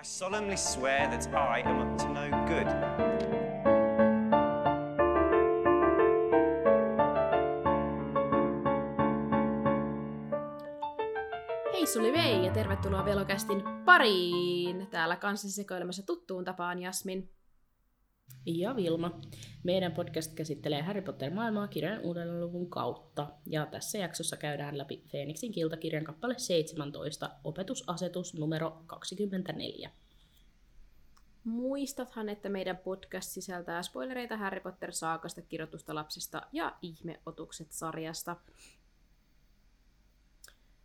I solemnly swear that I am up to no good. Hei Suli Vei ja tervetuloa Velokästin pariin. Täällä kanssasi sekoilemassa tuttuun tapaan Jasmin. Ja Vilma. Meidän podcast käsittelee Harry Potter-maailmaa kirjan uuden luvun kautta. Ja tässä jaksossa käydään läpi Feeniksin kiltakirjan kappale 17, opetusasetus numero 24. Muistathan, että meidän podcast sisältää spoilereita Harry Potter-saakasta, kirjoitusta lapsista ja ihmeotukset-sarjasta.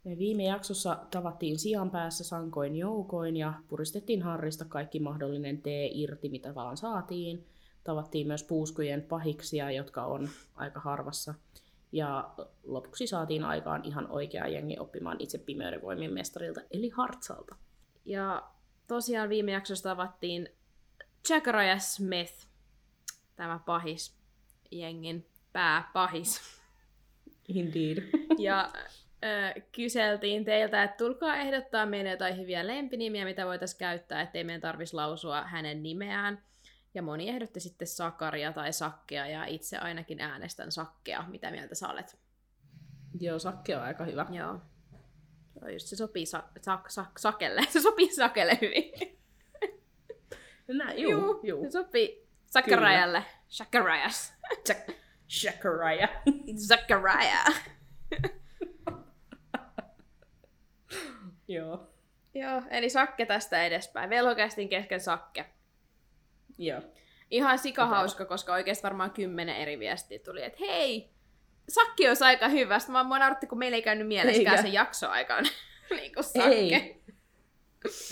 Me viime jaksossa tavattiin sijan päässä sankoin joukoin ja puristettiin Harrista kaikki mahdollinen tee irti, mitä vaan saatiin. Tavattiin myös puuskujen pahiksia, jotka on aika harvassa. Ja lopuksi saatiin aikaan ihan oikea jengi oppimaan itse pimeyden mestarilta, eli Hartsalta. Ja tosiaan viime jaksossa tavattiin Jackaraya Smith, tämä pahis jengin pääpahis. Indeed. Ja ö, kyseltiin teiltä, että tulkaa ehdottaa meille jotain hyviä lempinimiä, mitä voitaisiin käyttää, ettei meidän tarvitsisi lausua hänen nimeään. Ja moni ehdotti sitten Sakaria tai Sakkea, ja itse ainakin äänestän Sakkea. Mitä mieltä sä olet? Joo, Sakke on aika hyvä. Joo. Joo, just se sopii sa- sa- sa- Sakelle. Se sopii Sakelle hyvin. Nä, juu, juu. Se sopii Sakarajalle. Sakarajas. Shakaraya. Sakaraja. Joo. Joo, eli Sakke tästä edespäin. Velhokästin kesken Sakke. Joo. Ihan sikahauska, koska oikeasti varmaan kymmenen eri viestiä tuli, että hei, Sakki olisi aika hyvä. Sitten mä mua nauratti, kun meillä ei käynyt mielessäkään Eikä. se jakso aikaan. niin kuin Sakke. Ei.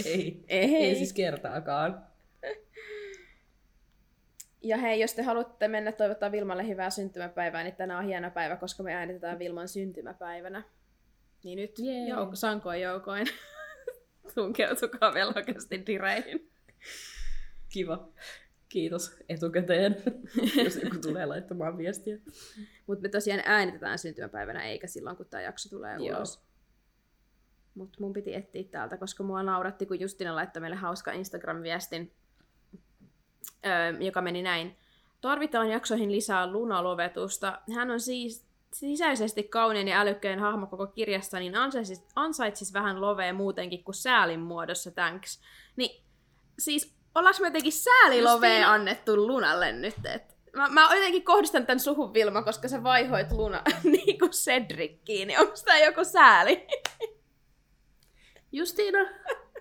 Ei. Ei. Ei siis kertaakaan. Ja hei, jos te haluatte mennä toivottaa Vilmalle hyvää syntymäpäivää, niin tänään on hieno päivä, koska me äänitetään Vilman syntymäpäivänä. Niin nyt Jee. jouk- sankoin joukoin tunkeutukaa velhokästi direihin. Kiva. Kiitos etukäteen, jos joku tulee laittamaan viestiä. Mutta me tosiaan äänitetään syntymäpäivänä, eikä silloin, kun tämä jakso tulee Joo. ulos. Mutta mun piti etsiä täältä, koska mua nauratti, kun Justina laittoi meille hauska Instagram-viestin, öö, joka meni näin. Tarvitaan jaksoihin lisää lunalovetusta. Hän on siis sisäisesti kaunein ja älykkäin hahmo koko kirjasta, niin ansaitsis, ansaitsis vähän lovea muutenkin kuin säälin muodossa, thanks. Niin, siis ollaanko me jotenkin säälilovea Justiin. annettu Lunalle nyt? Et mä, mä jotenkin kohdistan tän suhun Vilma, koska sä vaihoit Luna niin kuin Cedrickiin, niin onko tää joku sääli? Justiina,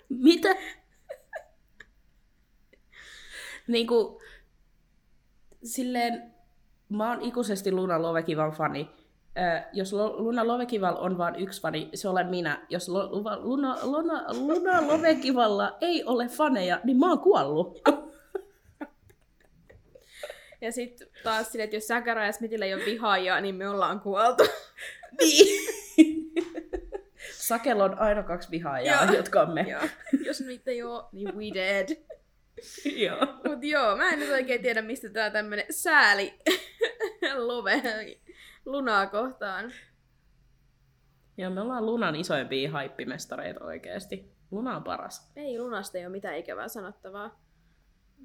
mitä? niinku, silleen, mä oon ikuisesti Luna Lovekival fani. Ö, jos Lo- Luna Lovekival on vain yksi fani, se olen minä. Jos Lo- Luva- Luna, Luna, Luna Lovekivalla ei ole faneja, niin mä oon kuollut. Ja sitten taas silleen, että jos Säkärä ja Smithillä ei ole vihaajia, niin me ollaan kuoltu. Niin. Sakel on aina kaksi vihaajaa, Joo. jotka on me. Joo. Jos niitä ei oo, niin we dead. Joo. Mut joo, mä en nyt oikein tiedä, mistä tää tämmönen sääli love lunaa kohtaan. Ja me ollaan Lunan isoimpia haippimestareita oikeesti. Luna on paras. Ei lunasta ei ole mitään ikävää sanottavaa.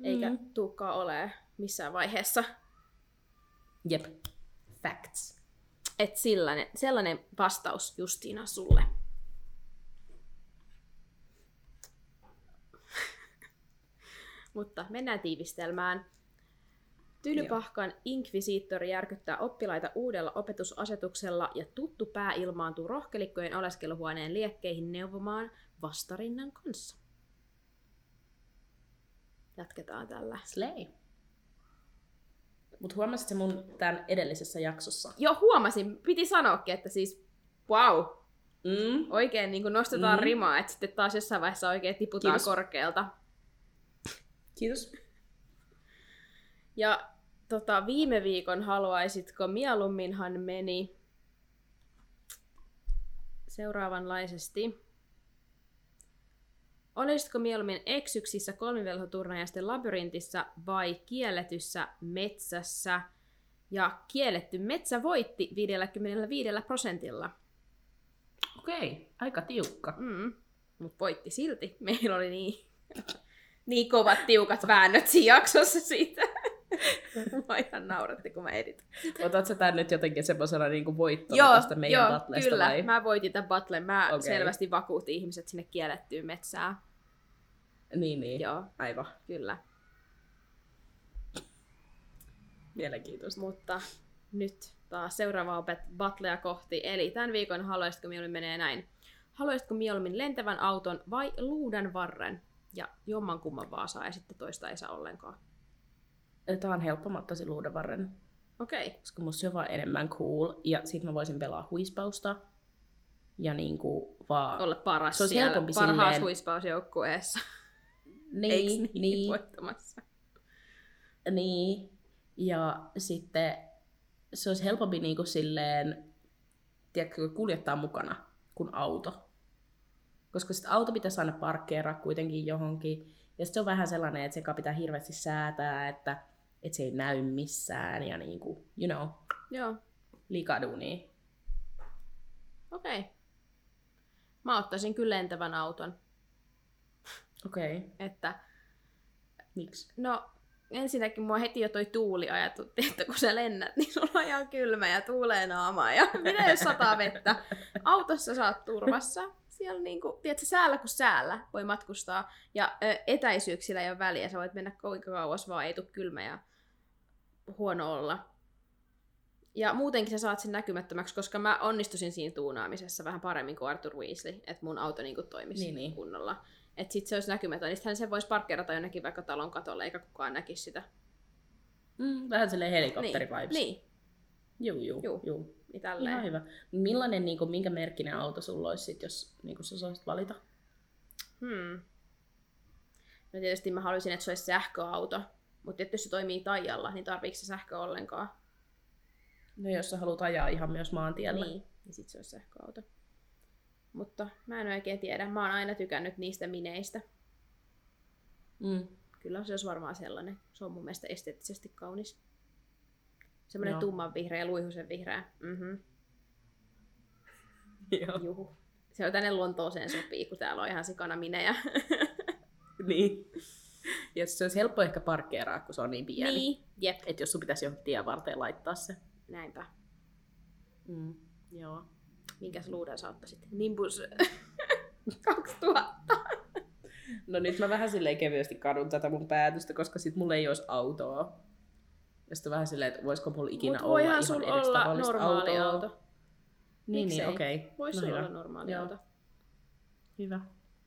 Eikä Mm. tuukkaa ole missään vaiheessa. Jep. Facts. Et sellainen, sellainen vastaus Justiina sulle. Mutta mennään tiivistelmään. Tylypahkan inkvisiittori järkyttää oppilaita uudella opetusasetuksella ja tuttu pää ilmaantuu rohkelikkojen oleskeluhuoneen liekkeihin neuvomaan vastarinnan kanssa. Jatketaan tällä. Slay. Mut huomasit se mun tämän edellisessä jaksossa? Jo huomasin, piti sanoakin, että siis wow, Mm. oikein niin nostetaan mm. rimaa, että sitten taas jossain vaiheessa oikein tiputaan Kiitos. korkealta. Kiitos. Ja tota, viime viikon haluaisitko, mieluumminhan meni seuraavanlaisesti. Olisitko mieluummin eksyksissä kolmivelhoturnajaisten labyrintissa vai kielletyssä metsässä? Ja kielletty metsä voitti 55 prosentilla. Okei, aika tiukka. Mm. Mutta voitti silti. Meillä oli niin niin kovat tiukat väännöt siinä jaksossa siitä. Mä ihan nauratti, kun mä edit. Otatko tän nyt jotenkin semmoisena niin voittona joo, tästä meidän joo, battlesta kyllä. vai? mä voitin tämän battlen. Mä okay. selvästi vakuutin ihmiset sinne kiellettyyn metsään. Niin, niin. Joo, Aivan. kyllä. Mielenkiintoista. Mutta nyt taas seuraavaa battlea kohti. Eli tämän viikon haluaisitko mieluummin menee näin. Haluaisitko mieluummin lentävän auton vai luudan varren? Ja jomman kumman vaan saa ja sitten toista ei saa ollenkaan. Tämä on helppo, mä ottaisin luudan varren. Okei. Okay. Koska musta se on vaan enemmän cool. Ja sit mä voisin pelaa huispausta. Ja niinku vaan... Olla paras se olisi siellä, helpompi parhaassa silleen... huispausjoukkueessa. Niin, Eiks niin, niin, voittamassa? niin. Ja sitten se olisi helpompi niinku silleen, tiedätkö, kuljettaa mukana kuin auto. Koska sitten auto pitäisi aina parkkeeraa kuitenkin johonkin. Ja sitten se on vähän sellainen, että se pitää hirveästi säätää, että, että se ei näy missään ja niinku, you know, Joo, liikaa duunia. okei. Okay. Mä ottaisin kyllä lentävän auton. Okei, okay. Että, miksi? no, ensinnäkin mua heti jo toi tuuli ajatutti, että kun sä lennät, niin sulla on ihan kylmä ja tuulee naamaa ja mitä jos sataa vettä. Autossa saat turvassa. Siellä niinku, tiedätkö, säällä kuin säällä voi matkustaa ja ö, etäisyyksillä ei ole väliä. Sä voit mennä kuinka kauas vaan, ei tule kylmä ja huono olla. Ja muutenkin sä saat sen näkymättömäksi, koska mä onnistusin siinä tuunaamisessa vähän paremmin kuin Arthur Weasley, että mun auto niinku toimisi Niin, niin. kunnolla. Että sit se olisi näkymätön, niin se voisi parkkeerata jonnekin vaikka talon katolle, eikä kukaan näkisi sitä. Mm, vähän silleen helikopterivibes. Niin, Juu, juu, Juu. juu. juu. Niin tälleen. Ihan hyvä. Millainen, niin kuin, minkä merkkinen auto sulla olisi, sit, jos niin kuin, sä saisit valita? Hmm. No tietysti mä haluaisin, että se olisi sähköauto. Mutta jos se toimii taijalla, niin tarviiko se sähkö ollenkaan? No jos sä haluat ajaa ihan myös maantiellä. Niin, niin sit se olisi sähköauto. Mutta mä en oikein tiedä. Mä oon aina tykännyt niistä mineistä. Mm. Kyllä se olisi varmaan sellainen. Se on mun mielestä esteettisesti kaunis. Semmoinen Joo. tumman vihreä, luihusen vihreä. Mhm. Joo. Juhu. Se on tänne Lontooseen sopii, kun täällä on ihan sikana minejä. niin. Ja se olisi helppo ehkä parkkeeraa, kun se on niin pieni. niin, jep. Että jos sun pitäisi johonkin tien varteen laittaa se. Näinpä. Mm. Joo. Minkäs luudan sä ottaisit? Nimbus 2000. No nyt mä vähän silleen kevyesti kadun tätä mun päätöstä, koska sit mulla ei olisi autoa. Ja sitten vähän silleen, että voisiko mulla ikinä Mut olla ihan sun edes olla normaali autoa. auto. Niin, Miksei? niin, okei. Okay. Voisi no olla normaali Joo. auto. Hyvä.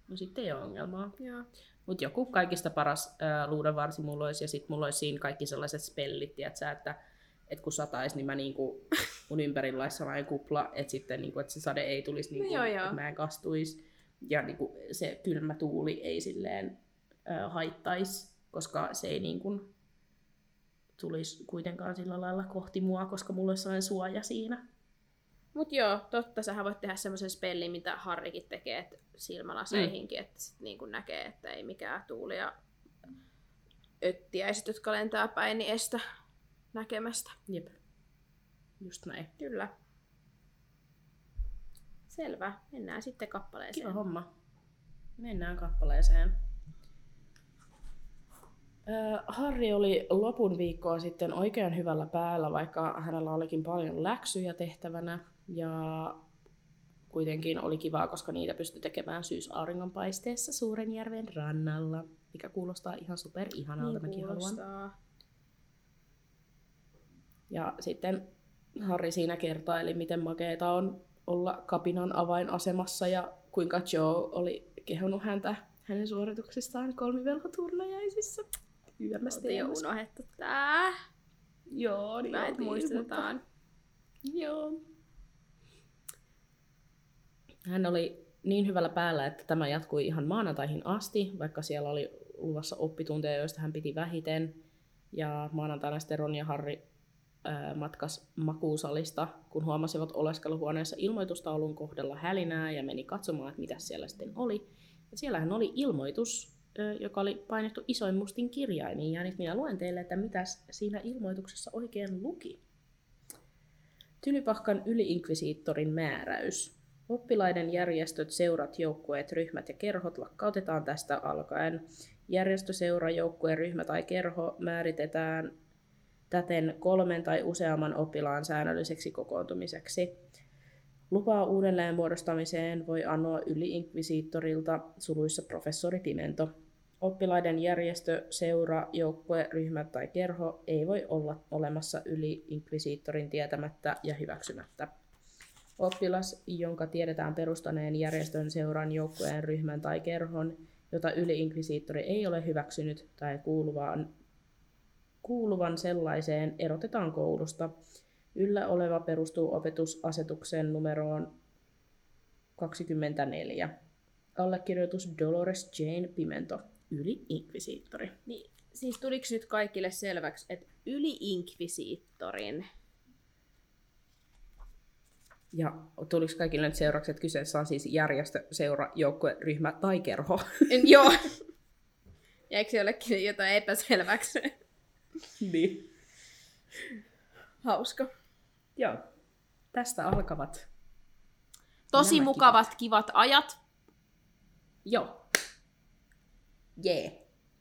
No sitten ei ole ongelmaa. Joo. Mutta joku kaikista paras äh, luudanvarsi mulla olisi, ja sitten mulla olisi siinä kaikki sellaiset spellit, tiiätsä, että et kun sataisi, niin mä niinku, mun ympärillä olisi sellainen kupla, että sitten niinku, että se sade ei tulisi, niinku, joo, joo. että mä en kastuisi. Ja niinku, se kylmä tuuli ei silleen äh, haittaisi, koska se ei niinku, tulisi kuitenkaan sillä lailla kohti mua, koska mulla olisi sellainen suoja siinä. Mut joo, totta, sähän voit tehdä semmoisen spellin, mitä Harrikin tekee että silmälaseihinkin, mm. että sit niinku näkee, että ei mikään tuuli ja öttiäiset, jotka lentää päin, niin estä näkemästä. Jep. Just näin. Kyllä. Selvä. Mennään sitten kappaleeseen. Kiva homma. Mennään kappaleeseen. Ö, Harri oli lopun viikkoa sitten oikein hyvällä päällä, vaikka hänellä olikin paljon läksyjä tehtävänä. Ja kuitenkin oli kivaa, koska niitä pystyi tekemään syysauringonpaisteessa Suurenjärven rannalla, mikä kuulostaa ihan super ihanalta, niin mäkin haluan. Ja sitten Harri siinä kertaili, miten makeeta on olla kapinan avainasemassa ja kuinka Joe oli kehunut häntä hänen suorituksistaan kolmivelhoturnajaisissa. YMS Oltiin jo unohdettu tää. Joo, niin oltiin, muistetaan. mutta- Joo. Hän oli niin hyvällä päällä, että tämä jatkui ihan maanantaihin asti, vaikka siellä oli luvassa oppitunteja, joista hän piti vähiten. Ja maanantaina sitten Ron ja Harri ää, matkas makuusalista, kun huomasivat oleskeluhuoneessa ilmoitustaulun kohdalla hälinää ja meni katsomaan, että mitä siellä sitten oli. Ja siellähän oli ilmoitus, joka oli painettu isoin mustin kirjaimin. Ja nyt minä luen teille, että mitä siinä ilmoituksessa oikein luki. Tylypahkan yliinkvisiittorin määräys. Oppilaiden järjestöt, seurat, joukkueet, ryhmät ja kerhot lakkautetaan tästä alkaen. Järjestö, seura, joukkue, ryhmä tai kerho määritetään täten kolmen tai useamman oppilaan säännölliseksi kokoontumiseksi. Lupaa uudelleen muodostamiseen voi anoa yli-inkvisiittorilta suluissa professori Pimento. Oppilaiden järjestö, seura, joukkue, ryhmä tai kerho ei voi olla olemassa yli-inkvisiittorin tietämättä ja hyväksymättä. Oppilas, jonka tiedetään perustaneen järjestön, seuran, joukkueen, ryhmän tai kerhon, jota yli-inkvisiittori ei ole hyväksynyt tai kuuluvan, kuuluvan sellaiseen, erotetaan koulusta. Yllä oleva perustuu opetusasetuksen numeroon 24. Allekirjoitus Dolores Jane Pimento, yli-inkvisiittori. Niin, siis tuliko nyt kaikille selväksi, että yli-inkvisiittorin Ja tuliko kaikille nyt seuraukset, että kyseessä on siis järjestö, seura, joukkue, ryhmä tai kerho? En, joo. Jäikö jollekin jotain epäselväksi? niin. Hauska. Joo. Tästä alkavat. Tosi Nämä mukavat, kivat ajat. Joo. Jee. Yeah.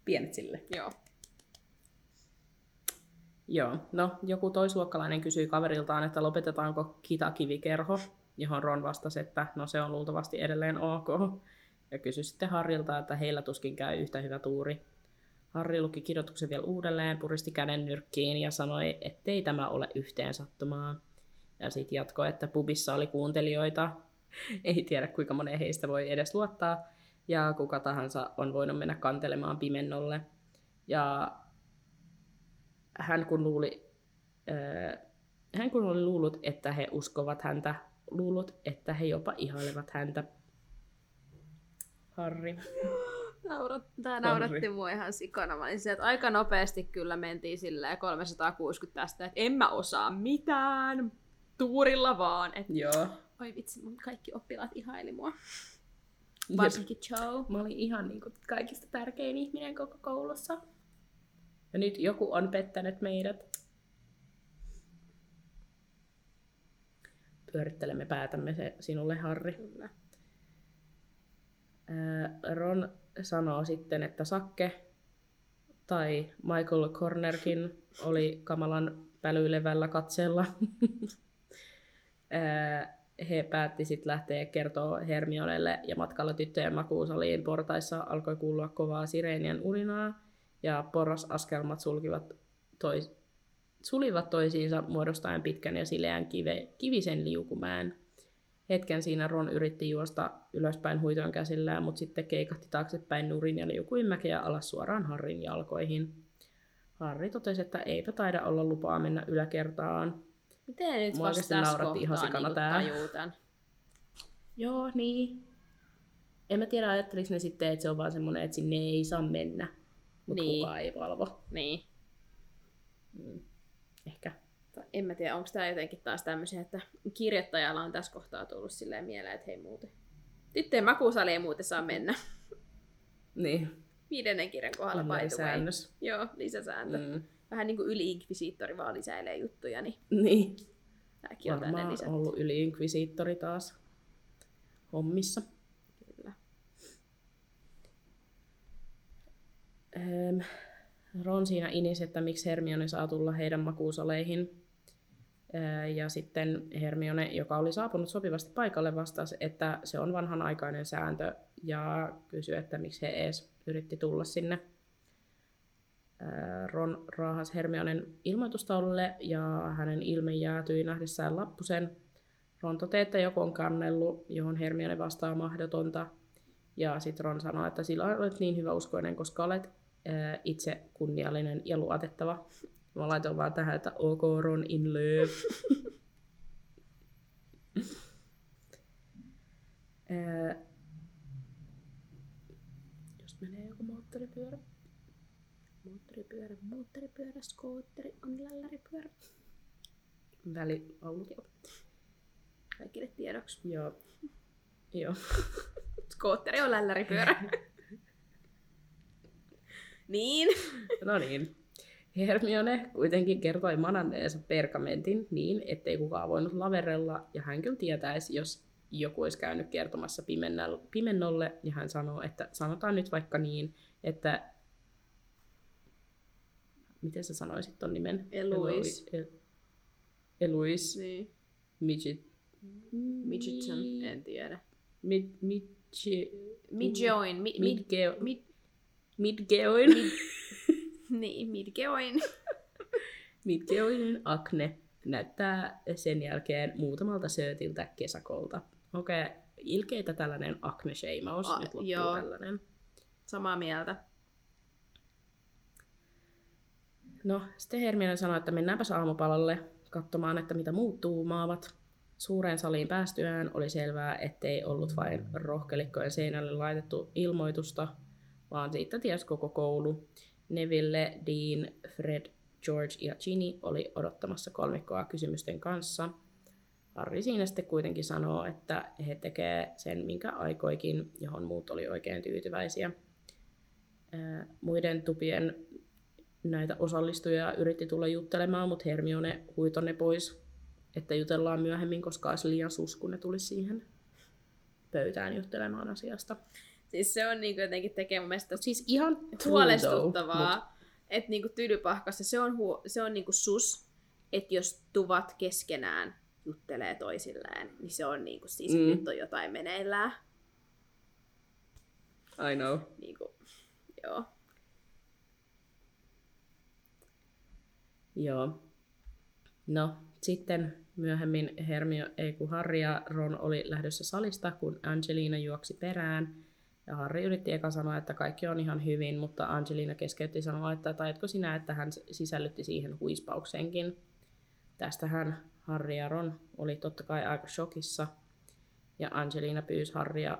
Pienet sille. Joo. Joo, no joku toisluokkalainen kysyi kaveriltaan, että lopetetaanko kitakivikerho, johon Ron vastasi, että no se on luultavasti edelleen ok. Ja kysyi sitten Harrilta, että heillä tuskin käy yhtä hyvä tuuri. Harri luki kirjoituksen vielä uudelleen, puristi käden nyrkkiin ja sanoi, ettei tämä ole yhteen sattumaa. Ja sitten jatkoi, että pubissa oli kuuntelijoita. Ei tiedä, kuinka monen heistä voi edes luottaa. Ja kuka tahansa on voinut mennä kantelemaan pimennolle. Ja hän kun luuli, äh, hän kun oli luullut, että he uskovat häntä, luullut, että he jopa ihailevat häntä. Harri. Naurat, tää nauratti mua ihan sikana. Mä olin että aika nopeasti kyllä mentiin silleen 360 tästä, että en mä osaa mitään. Tuurilla vaan. Et, Joo. oi vitsi, mun kaikki oppilaat ihaili mua. Varsinkin Joe. Mä olin ihan niin kuin kaikista tärkein ihminen koko koulussa. Ja nyt joku on pettänyt meidät. Pyörittelemme päätämme se sinulle, Harri. Kyllä. Ron sanoo sitten, että Sakke tai Michael Cornerkin oli kamalan pälyilevällä katseella. He päätti sitten lähteä kertoa Hermionelle ja matkalla tyttöjen makuusaliin portaissa alkoi kuulua kovaa sireenien urinaa ja porrasaskelmat sulkivat tois, sulivat toisiinsa muodostaen pitkän ja sileän kive, kivisen liukumäen. Hetken siinä Ron yritti juosta ylöspäin huitoon käsillään, mutta sitten keikahti taaksepäin nurin ja liukui mäkeä alas suoraan Harrin jalkoihin. Harri totesi, että eipä taida olla lupaa mennä yläkertaan. Miten nyt Mua vasta tässä ihan kohtaa sikana niinku tää. tajuu tän? Joo, niin. En mä tiedä, ajatteliko ne sitten, että se on vaan semmoinen, että sinne ei saa mennä. Mutta Niin. kukaan ei valvo. Niin. Mm. Ehkä. En mä tiedä, onko tämä jotenkin taas tämmöisiä, että kirjoittajalla on tässä kohtaa tullut silleen mieleen, että hei muuten. Tyttöjen makuusali ei muuten saa mennä. Niin, Viidennen kirjan kohdalla säännös. Joo, lisäsääntö. Mm. Vähän niin kuin yli-inkvisiittori vaan lisäilee juttuja, niin Niin. tämäkin on tänne Varmaan lisätty. ollut yli-inkvisiittori taas hommissa. Kyllä. Ähm, Ron siinä inisi, että miksi Hermione saa tulla heidän makuusaleihin. Äh, Ja sitten Hermione, joka oli saapunut sopivasti paikalle, vastasi, että se on vanhanaikainen sääntö ja kysyi, että miksi he edes yritti tulla sinne. Ron raahasi Hermionen ilmoitustaululle ja hänen ilme jäätyi nähdessään lappusen. Ron toteaa, että joku on kannellut, johon Hermione vastaa mahdotonta. Ja sitten Ron sanoo, että sillä olet niin hyvä uskoinen, koska olet ää, itse kunniallinen ja luotettava. Mä laitoin vaan tähän, että ok Ron in love. Just menee joku moottoripyörä. Moottoripyörä, moottoripyörä, skootteri on lälläripyörä. Välilaulut. Kaikille tiedoksi. Joo. Joo. Skootteri on lälläripyörä. niin. No niin. Hermione kuitenkin kertoi mananneensa pergamentin niin, ettei kukaan voinut laverella, ja hän kyllä tietäisi, jos joku olisi käynyt kertomassa pimennolle, ja hän sanoo, että sanotaan nyt vaikka niin, että miten sä sanoisit ton nimen? Eloise. Elo- El- Eloise Niin. Midget. En tiedä. Mid, midge, Midjoin. Mi, mid, midgeo, mid, midgeoin. niin, midgeoin. Midgeoinin akne näyttää sen jälkeen muutamalta söötiltä kesäkolta. Okei, okay. ilkeitä tällainen akne-sheimaus. Nyt loppuu joo. tällainen. Samaa mieltä. No, sitten Hermione sanoi, että mennäänpäs aamupalalle katsomaan, että mitä muut tuumaavat. Suureen saliin päästyään oli selvää, ettei ollut vain rohkelikkojen seinälle laitettu ilmoitusta, vaan siitä ties koko koulu. Neville, Dean, Fred, George ja Ginny oli odottamassa kolmikkoa kysymysten kanssa. Harry siinä sitten kuitenkin sanoo, että he tekee sen, minkä aikoikin, johon muut oli oikein tyytyväisiä. Muiden tupien näitä osallistujia yritti tulla juttelemaan, mutta Hermione huitoi ne pois, että jutellaan myöhemmin, koska olisi liian sus, kun ne tuli siihen pöytään juttelemaan asiasta. Siis se on niinku jotenkin tekee mun mielestä Siis ihan huolestuttavaa, though, että niinku tylypahkassa se on, huo, se on niinku sus, että jos tuvat keskenään juttelee toisilleen, niin se on niinku siis, Mm. nyt on jotain meneillään. mut I know. Niinku, joo. Joo. No, sitten myöhemmin Hermio, ei kun Harry ja Ron oli lähdössä salista, kun Angelina juoksi perään. Ja Harry yritti eka sanoa, että kaikki on ihan hyvin, mutta Angelina keskeytti sanoa, että taitko sinä, että hän sisällytti siihen huispauksenkin. Tästähän Harry ja Ron oli totta kai aika shokissa. Ja Angelina pyysi Harrya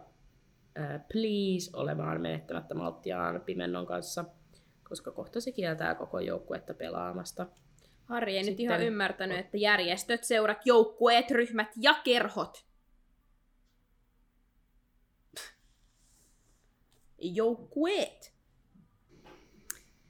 äh, please olemaan menettämättä malttiaan pimennon kanssa, koska kohta se kieltää koko joukkuetta pelaamasta. Harri ei nyt Sitten- ihan ymmärtänyt, että järjestöt, seurat, joukkueet, ryhmät ja kerhot. Joukkueet.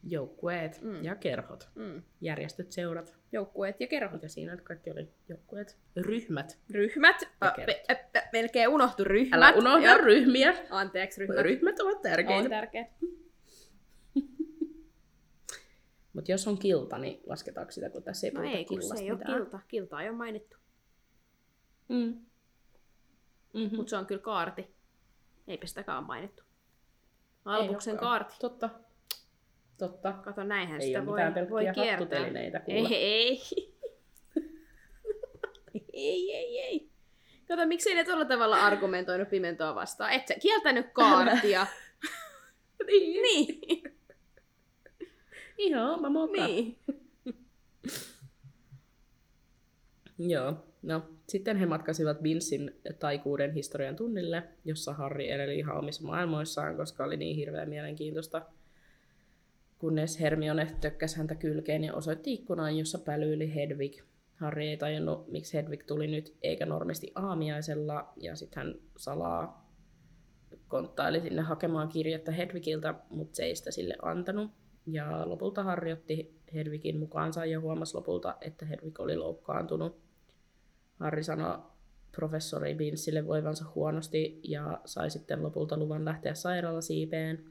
Joukkueet Mm. ja kerhot. Mm. Järjestöt, seurat. Joukkueet ja kerhot. Mitä siinä nyt kaikki oli? Joukkueet. Ryhmät. Ryhmät. Ja kerhot. pe- ä, ä, melkein unohtu ryhmät. Älä unohda Joo. ryhmiä. Anteeksi, ryhmät. Ryhmät ovat On tärkeitä. Mutta jos on kilta, niin lasketaanko sitä, kun tässä ei No puhuta ei, kun se ei ole mitään? kilta. Kilta ei ole mainittu. Mm. Mm-hmm. Mutta se on kyllä kaarti. Eipä sitäkään ole mainittu. Albuksen olekaan. kaarti. Totta. Totta. Kato, näinhän Ei sitä ole voi, voi kiertää. Ei, ei. ei, ei, ei. Kato, miksei ne tuolla tavalla argumentoinut pimentoa vastaan? Et sä kieltänyt kaartia. niin. niin. Ihan oma moka. niin. Joo. No, sitten he matkasivat Vinsin taikuuden historian tunnille, jossa Harry eleli ihan omissa maailmoissaan, koska oli niin hirveän mielenkiintoista. Kunnes Hermione tökkäsi häntä kylkeen ja osoitti ikkunaan, jossa pälyyli Hedwig. Harry ei tajunnut, miksi Hedwig tuli nyt, eikä normisti aamiaisella, ja sitten hän salaa konttaili sinne hakemaan kirjettä Hedwigiltä, mutta se ei sitä sille antanut. Ja lopulta Harry otti Hedwigin mukaansa ja huomasi lopulta, että Hedwig oli loukkaantunut. Harry sanoi professori Binsille voivansa huonosti ja sai sitten lopulta luvan lähteä sairaalasiipeen.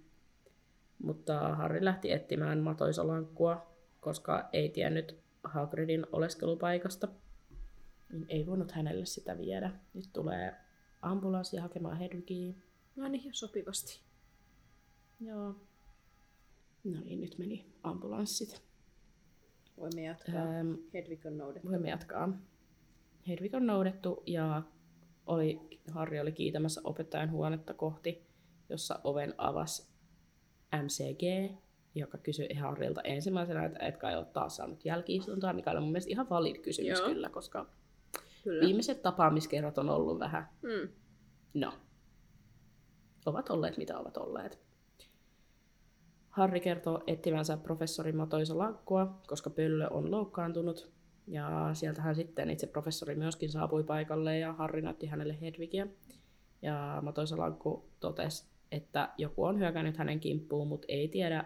Mutta Harry lähti etsimään matoisalankkua, koska ei tiennyt Hagridin oleskelupaikasta. Niin ei voinut hänelle sitä viedä. Nyt tulee ambulanssi hakemaan Hedwigia. No niin, sopivasti. Joo. No niin, nyt meni ambulanssit. Voimme jatkaa. Ähm, Hedvig on noudettu. voimme jatkaa. Hedvig on noudettu ja oli, Harri oli kiitämässä opettajan huonetta kohti, jossa oven avasi MCG, joka kysyi Harrilta ensimmäisenä, että et kai ole taas saanut jälkiistuntoa, mikä oli mun mielestä ihan valid kysymys Joo. kyllä, koska Kyllä. viimeiset tapaamiskerrat on ollut vähän, Mm. no, ovat olleet mitä ovat olleet. Harri kertoo etsivänsä professori Matoisa Lankkua, koska Pöllö on loukkaantunut. Ja sieltähän sitten itse professori myöskin saapui paikalle ja Harri näytti hänelle Hedvigiä. Ja Matoisa Lankku totesi, että joku on hyökännyt hänen kimppuun, mutta ei tiedä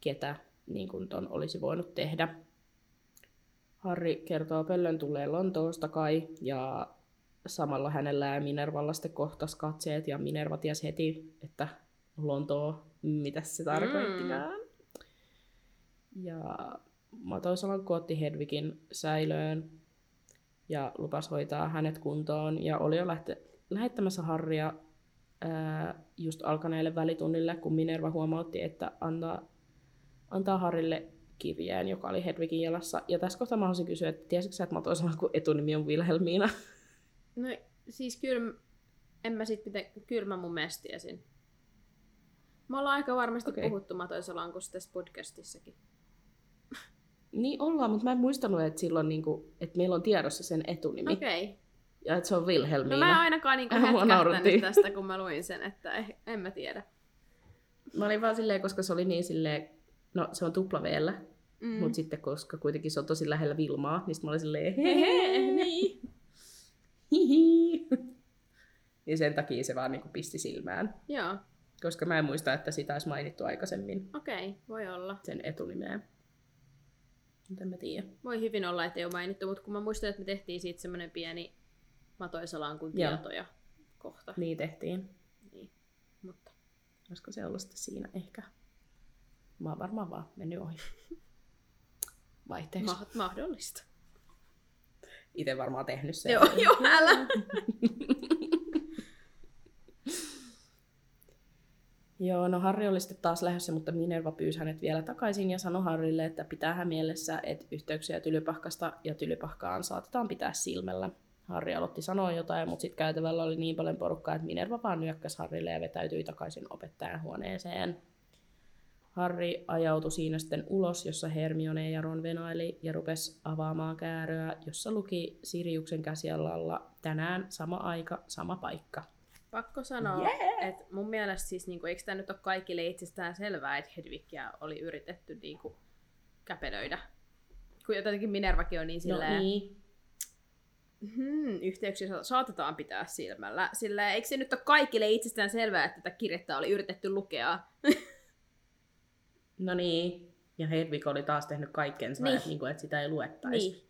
ketä niin kuin ton olisi voinut tehdä. Harri kertoo Pöllön tulleen Lontoosta kai ja samalla hänellä ja Minervalla sitten kohtas katseet ja Minerva tiesi heti, että Lontoo, mitä se tarkoittikaan. Ja Matoisalan otti Hedvigin säilöön ja lupas hoitaa hänet kuntoon. Ja oli jo lähte- lähettämässä Harria ää, just alkaneelle välitunnille, kun Minerva huomautti, että antaa, antaa Harrille kirjeen, joka oli Hedvigin jalassa. Ja tässä kohtaa mä haluaisin kysyä, että tiesitkö sä, että Matoisalan kun etunimi on Wilhelmiina? No siis kyllä, en mä sit pitä, kyllä mä mun mielestä tiesin. Me ollaan aika varmasti okay. puhuttu Matoisalankusta tässä podcastissakin. niin ollaan, mutta mä en muistanut, että, silloin, niin kuin, että meillä on tiedossa sen etunimi. Okei. Okay. Ja että se on Wilhelmiina. No mä en ainakaan niinku nauratti. hetkähtänyt tästä, kun mä luin sen, että eh, en mä tiedä. Mä olin vaan silleen, koska se oli niin silleen, no se on tupla V-llä, Mm. mutta sitten koska kuitenkin se on tosi lähellä Vilmaa, niin mä olin silleen, Hehe, niin. hihi. Ja sen takia se vaan niinku pisti silmään. Joo, Koska mä en muista, että sitä olisi mainittu aikaisemmin, okei, okay, voi olla. sen etunimeä. En mä tiedä. Voi hyvin olla, että ei ole mainittu, mutta kun mä muistan, että me tehtiin siitä semmoinen pieni Matoisalankun Joo. tietoja kohta. Niin tehtiin. Niin. Mutta Olisiko se ollut sitten siinä ehkä? Mä oon varmaan vaan mennyt ohi. Vaihteeksi. ma- mahdollista. Itse varmaan tehnyt sen. Joo, joo, älä. Joo, no Harri oli sitten taas lähdössä, mutta Minerva pyysi hänet vielä takaisin ja sanoi Harrille, että pitää mielessä, että yhteyksiä Tylypahkasta ja Tylypahkaan saatetaan pitää silmällä. Harri aloitti sanoa jotain, mutta sitten käytävällä oli niin paljon porukkaa, että Minerva vaan nyökkäsi Harrille ja vetäytyi takaisin opettajan huoneeseen. Harri ajautui siinä sitten ulos, jossa Hermione ja Ron venaili ja rupesi avaamaan kääröä, jossa luki Siriuksen käsialalla tänään sama aika, sama paikka. Pakko sanoa, Yeah! että mun mielestä siis, niinku, eikö tämä nyt ole kaikille itsestään selvää, että Hedvigia oli yritetty niinku, käpelöidä. Kun jotenkin Minervakin on niin silleen, No niin, hmm, yhteyksiä sa- saatetaan pitää silmällä. Sillä eikö se nyt ole kaikille itsestään selvää, että tätä kirjettä oli yritetty lukea? No niin. Ja Hedvig oli taas tehnyt kaikkensa, Niin. niin. että, niin kuin, että sitä ei luettaisi. Niin.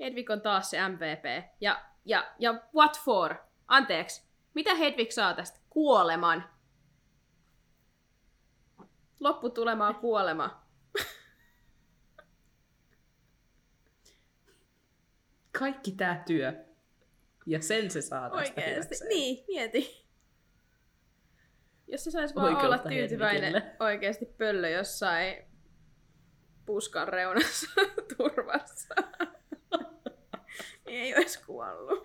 Hedvig on taas se MVP. Ja, ja, ja what for? Anteeksi. Mitä Hedvig saa tästä? Kuoleman. Lopputulema on kuolema. Kaikki tämä työ. Ja sen se saa tästä Oikeesti. hyväkseen. Niin, mieti. Jos se saisi vaan Oikeutta olla tyytyväinen Hedvigille. oikeasti pöllö jossain puskan reunassa turvassa, niin ei olisi kuollut.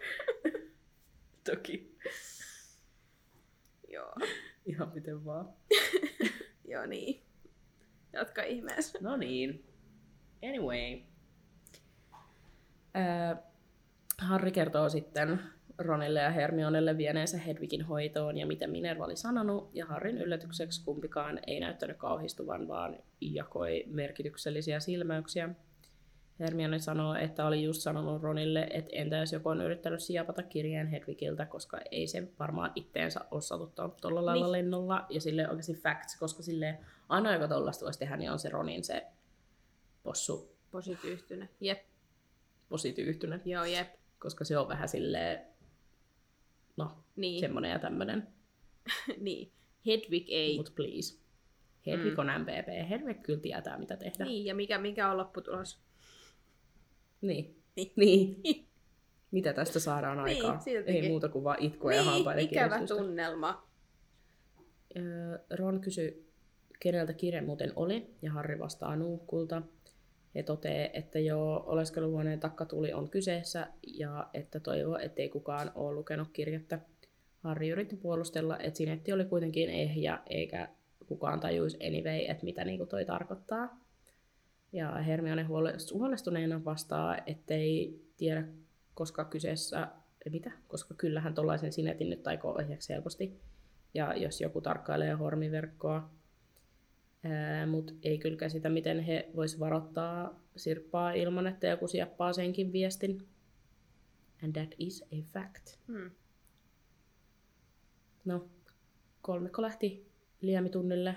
Toki. Joo, Ihan miten vaan. joo niin. Jatka ihmeessä. No niin. Anyway. Äh, Harri kertoo sitten Ronille ja Hermionelle vieneensä Hedvigin hoitoon ja mitä Minerva oli sanonut, ja Harrin yllätykseksi kumpikaan ei näyttänyt kauhistuvan, vaan jakoi merkityksellisiä silmäyksiä. Hermione sanoo, että oli just sanonut Ronille, että entä jos joku on yrittänyt siapata kirjeen Hedwigiltä, koska ei se varmaan itteensä ole satuttanut tuolla lailla Niin. lennolla. Ja sille oikeasti facts, koska sille ainoa, joka tollasta voisi tehdä, niin on se Ronin se possu Posityyhtynyt. Jep, posityyhtynyt, joo jep. koska se on vähän silleen, no, Niin, semmonen ja tämmönen. niin. Hedwig ei. Mut please. Hedwig Mm. on MVP. Hedwig kyllä tietää, mitä tehdä. Niin, ja mikä, mikä on lopputulos? Niin. Niin. niin. Mitä tästä saadaan Niin, aikaan? siltikin. Ei muuta kuin vaan itkua ja Niin, hampaiden ikävä kiristystä. tunnelma. Ron kysyi, keneltä kirje muuten oli, ja Harri vastaa nuukkulta. He toteaa, että jo oleskeluhuoneen takkatuli on kyseessä, ja että toivoo, ettei kukaan ole lukenut kirjettä. Harri yritti puolustella, että sinetti oli kuitenkin ehjä, eikä kukaan tajuisi anyway, että mitä niinku toi tarkoittaa. Ja Hermione huolest- huolestuneena vastaa, ettei tiedä, koska kyseessä, mitä? Koska kyllähän tollaisen sinetin nyt aikoo ohjaksi helposti. Ja jos joku tarkkailee hormiverkkoa, mutta ei kyllä käsitä, miten he vois varoittaa Sirppaa ilman, että joku sieppaa senkin viestin. And that is a fact. Hmm. No, kolmikko lähti liemitunnille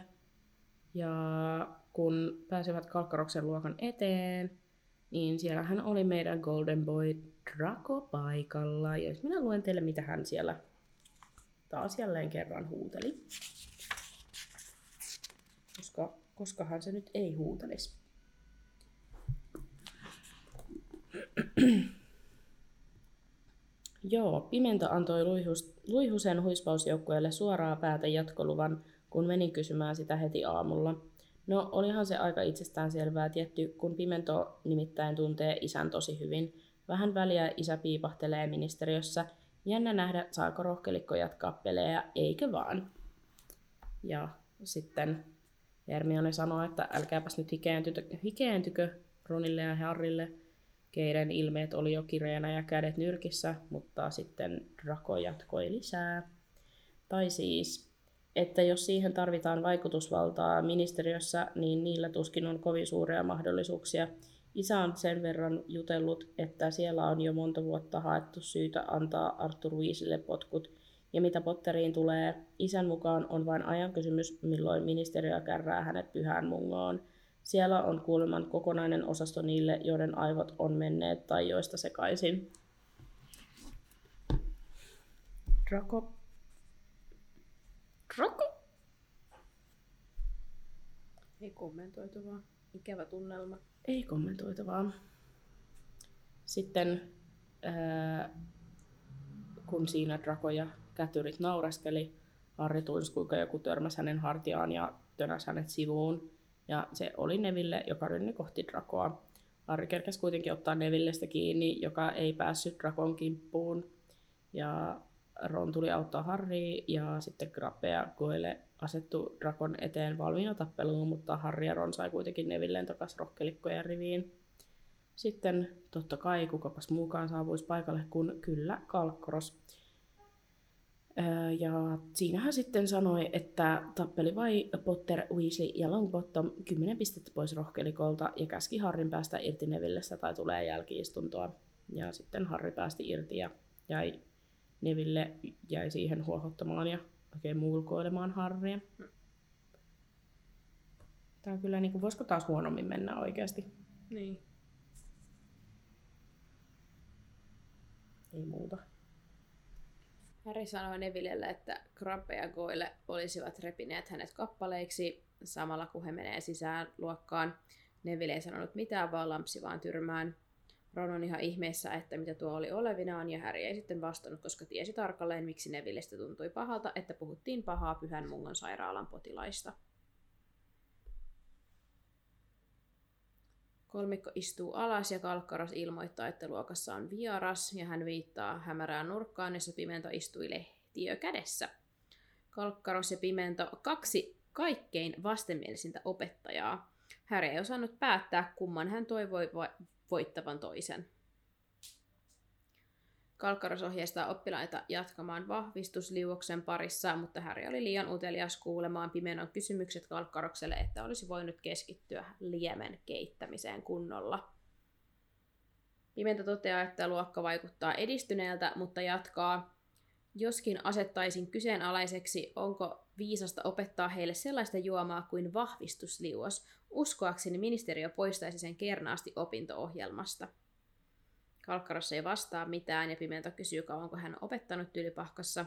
ja kun pääsevät Kalkkaroksen luokan eteen, niin siellähän oli meidän Golden Boy Draco paikalla. Ja jos minä luen teille, mitä hän siellä taas jälleen kerran huuteli. Koska, hän se nyt ei huutelisi. Joo, Pimento antoi luihus, Luihusen huispausjoukkueelle suoraa päätä jatkoluvan, kun menin kysymään sitä heti aamulla. No, olihan se aika itsestään selvää tietty, kun Pimento nimittäin tuntee isän tosi hyvin. Vähän väliä isä piipahtelee ministeriössä. Jännä nähdä, saako rohkelikko jatkaa pelejä, eikö vaan. Ja sitten Hermione sanoo, että älkääpäs nyt hikeentykö, hikeentykö Ronille ja Harrille, keiden ilmeet oli jo kireänä ja kädet nyrkissä, mutta sitten Draco jatkoi lisää. Tai siis, että jos siihen tarvitaan vaikutusvaltaa ministeriössä, niin niillä tuskin on kovin suuria mahdollisuuksia. Isä on sen verran jutellut, että siellä on jo monta vuotta haettu syytä antaa Arthur Weasleylle potkut. Ja mitä Potteriin tulee, isän mukaan on vain ajan kysymys, milloin ministeriö kärrää hänet pyhään mungoon. Siellä on kuuleman kokonainen osasto niille, joiden aivot on menneet tai joista sekaisin. Draco. Draco? Ei kommentoitavaa. Ikävä tunnelma. Ei kommentoitavaa. Sitten ää, kun siinä Draco ja kätyrit nauraskeli, Harri tunsi kuinka joku törmäsi hänen hartiaan ja tönäsi hänet sivuun. Ja se oli Neville, joka rynni kohti Drakoa. Harri kerkesi kuitenkin ottaa Nevillestä kiinni, joka ei päässyt Drakon kimppuun. Ja Ron tuli auttaa Harrya ja sitten Grappe ja Goyle asettu Drakon eteen valmiina tappeluun, mutta Harry ja Ron sai kuitenkin Nevilleen takaisin rohkelikkojen riviin. Sitten totta kai kukapas muukaan saavuisi paikalle kuin kyllä Kalkkoros. Ja siinähän sitten sanoi, että tappeli vai Potter, Weasley ja Longbottom 10 pistettä pois rohkelikolta ja käski Harrin päästä irti Nevillestä tai tulee jälkiistuntoa. Ja sitten Harri päästi irti ja jäi Neville jäi siihen huohottamaan ja oikein mulkoilemaan Harria. Tämä on kyllä, niin kuin, voisiko taas huonommin mennä oikeasti? Niin. Ei muuta. Harry sanoi Nevillelle, että Krabbe ja Goyle olisivat repineet hänet kappaleiksi samalla kun he menee sisään luokkaan. Neville ei sanonut mitään, vaan lampsi vaan tyrmään. Ron on ihan ihmeessä, että mitä tuo oli olevinaan, ja Harry ei sitten vastannut, koska tiesi tarkalleen, miksi Nevillestä tuntui pahalta, että puhuttiin pahaa Pyhän Mungon sairaalan potilaista. Kolmikko istuu alas ja Kalkkaros ilmoittaa, että luokassa on vieras ja hän viittaa hämärään nurkkaan, jossa Pimento istui lehtiö kädessä. Kalkkaros ja Pimento, kaksi kaikkein vastenmielisintä opettajaa. Häri ei osannut päättää, kumman hän toivoi voittavan toisen. Kalkkaros ohjeistaa oppilaita jatkamaan vahvistusliuoksen parissa, mutta Häri oli liian utelias kuulemaan pimenon kysymykset Kalkkarokselle, että olisi voinut keskittyä liemen keittämiseen kunnolla. Pimento toteaa, että luokka vaikuttaa edistyneeltä, mutta jatkaa, joskin asettaisin kyseenalaiseksi, onko viisasta opettaa heille sellaista juomaa kuin vahvistusliuos. Uskoakseni ministeriö poistaisi sen kernaasti opinto-ohjelmasta. Kalkkaros ei vastaa mitään ja Pimento kysyy kauanko hän on opettanut tylypahkassa.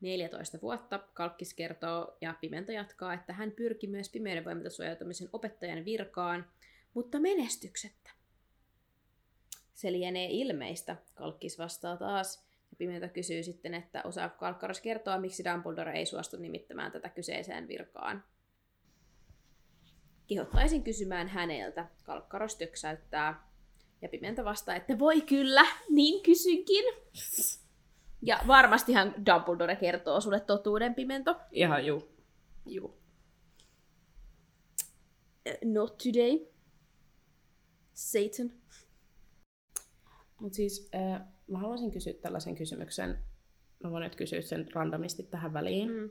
14 vuotta, Kalkkis kertoo ja Pimento jatkaa, että hän pyrki myös pimeyden voimilta suojautumisen opettajan virkaan, mutta menestyksettä. Se lienee ilmeistä, Kalkkis vastaa taas. Ja Pimento kysyy sitten, että osaa Kalkkaros kertoa, miksi Dumbledore ei suostu nimittämään tätä kyseiseen virkaan. Kehottaisin kysymään häneltä. Kalkkaros töksäyttää ja Pimento vastaa, että voi kyllä, niin kysynkin. Ja varmastihan Dumbledore kertoo sulle totuuden, Pimento. Ihan juu. Juu. Not today. Satan. Mutta siis äh, mä haluaisin kysyä tällaisen kysymyksen. Mä voin nyt kysyä sen randomisti tähän väliin. Mm.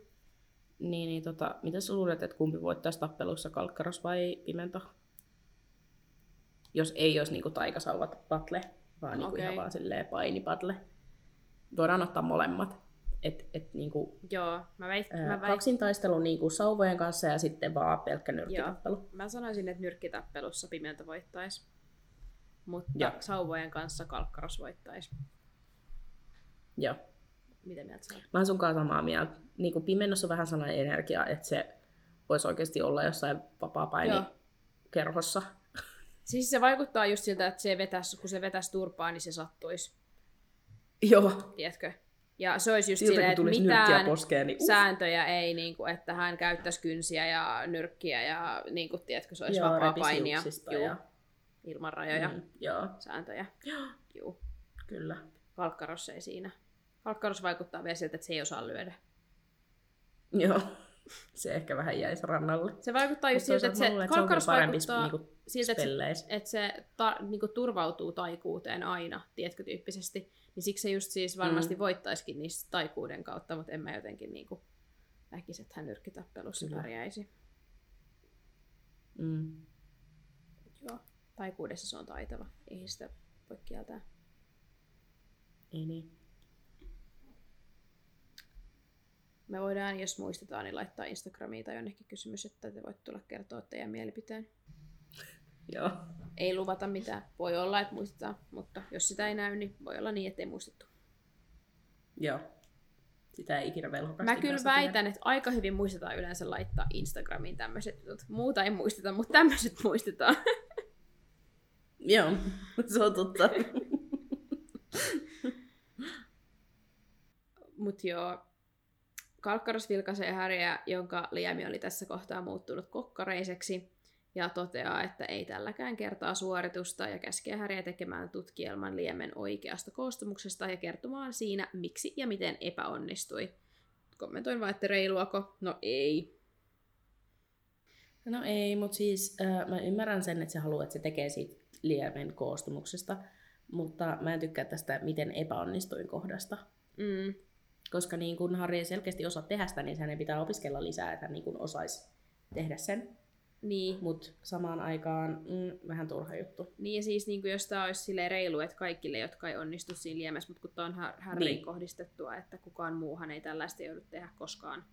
Niin, niin tota, mitä sä luulet, että kumpi voittaisi tappelussa, Kalkkaros vai Pimento? jos ei olisi niinku taikasauvat patle, vaan niinku okay. ihan vaan silleen painipatle. Voidaan ottaa molemmat. Et, et niinku, Joo, mä väit, ää, mä kaksintaistelu niinku sauvojen kanssa ja sitten vaan pelkkä nyrkkitappelu. Joo. Mä sanoisin, että nyrkkitappelussa pimento voittaisi. Mutta Joo. sauvojen kanssa kalkkaros voittaisi. Joo. Mitä mieltä sä? Mä oon sunkaan samaa mieltä. Niinku pimennossa on vähän sellainen energia, että se voisi oikeasti olla jossain Joo. kerhossa. Siis se vaikuttaa just siltä, että se vetäs, kun se vetäisi turpaa, niin se sattuisi, Joo. tiedätkö? Ja se olisi just Siltä silleen, että mitään poskeen, niin uh. sääntöjä ei, niin kuin, että hän käyttäisi kynsiä ja nyrkkiä ja niin kuin, tiedätkö, se olisi Joo, vapaa painia juu, ja- ilman rajoja, Mm, joo, sääntöjä. Juu. kyllä. Kalkkaros ei siinä. Kalkkaros vaikuttaa vielä siltä, että se ei osaa lyödä. Joo. Se ehkä vähän jäisi rannalle. Se vaikuttaa just siltä, että se, luulen, että se vaikuttaa niinku siltä, että se, että se ta, niinku turvautuu taikuuteen aina, tiedätkö, tyyppisesti. Niin siksi se just siis varmasti Mm. voittaisikin niistä taikuuden kautta, mutta en mä jotenkin niinku näkisi, että hän nyrkkitappelussa Kyllä. pärjäisi. Mm. Joo, taikuudessa se on taitava. Ei sitä voi kieltää. Ei niin. Me voidaan, jos muistetaan, niin laittaa Instagramiin tai jonnekin kysymys, että te voitte tulla kertoa teidän mielipiteen. Joo. Ei luvata mitään. Voi olla, että muistetaan, mutta jos sitä ei näy, niin voi olla niin, että ei muistettu. Joo. Sitä ei ikinä velhokasti Mä kyllä väitän, että aika hyvin muistetaan yleensä laittaa Instagramiin tämmöiset jutut. Muuta ei muisteta, mutta tämmöiset muistetaan. Joo, se on totta. Mut joo, Kalkkaros vilkaisee Häriä, jonka liemi oli tässä kohtaa muuttunut kokkareiseksi, ja toteaa, että ei tälläkään kertaa suoritusta, ja käskee Häriä tekemään tutkielman liemen oikeasta koostumuksesta ja kertomaan siinä, miksi ja miten epäonnistui. Kommentoin vaan, että reiluako? No ei. No ei, mutta siis äh, mä ymmärrän sen, että se haluaa, että se tekee siitä liemen koostumuksesta, mutta mä en tykkää tästä miten epäonnistuin kohdasta. Mm, Koska niin kun Harri ei selkeästi osaa tehdä sitä, niin hänen pitää opiskella lisää, että hän niin kun osaisi tehdä sen. niin. Mutta samaan aikaan mm, vähän turha juttu. Niin ja siis niin kuin jos tämä olisi silleen reilu, että kaikille, jotka ei onnistu siinä liemessä, mutta kun tämä on Har- Harryin Niin. niin. kohdistettua, että kukaan muuhan ei tällaista joudu tehdä koskaan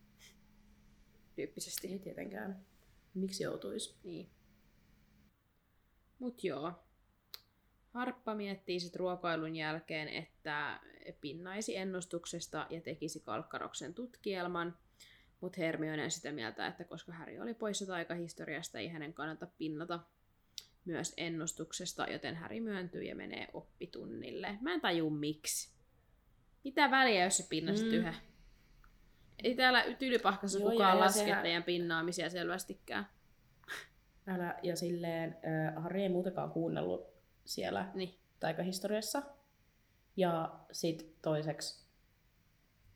tyyppisesti. Ei tietenkään. Miksi joutuisi? Niin. Mut joo. Harppa miettii sitten ruokailun jälkeen, että pinnaisi ennustuksesta ja tekisi Kalkkaroksen tutkielman, mutta Hermione on sitä mieltä, että koska Harry oli poissa taikahistoriasta, ei hänen kannata pinnata myös ennustuksesta, joten Harry myöntyy ja menee oppitunnille. Mä en taju miksi. Mitä väliä, jos sä pinnasit Mm. yhden? Ei täällä tylypahkassa Joo, kukaan laske sehän- teidän pinnaamisia selvästikään. Älä, ja silleen, äh, Harri ei muutenkaan kuunnellut siellä Niin. taikahistoriassa. Ja sit toiseksi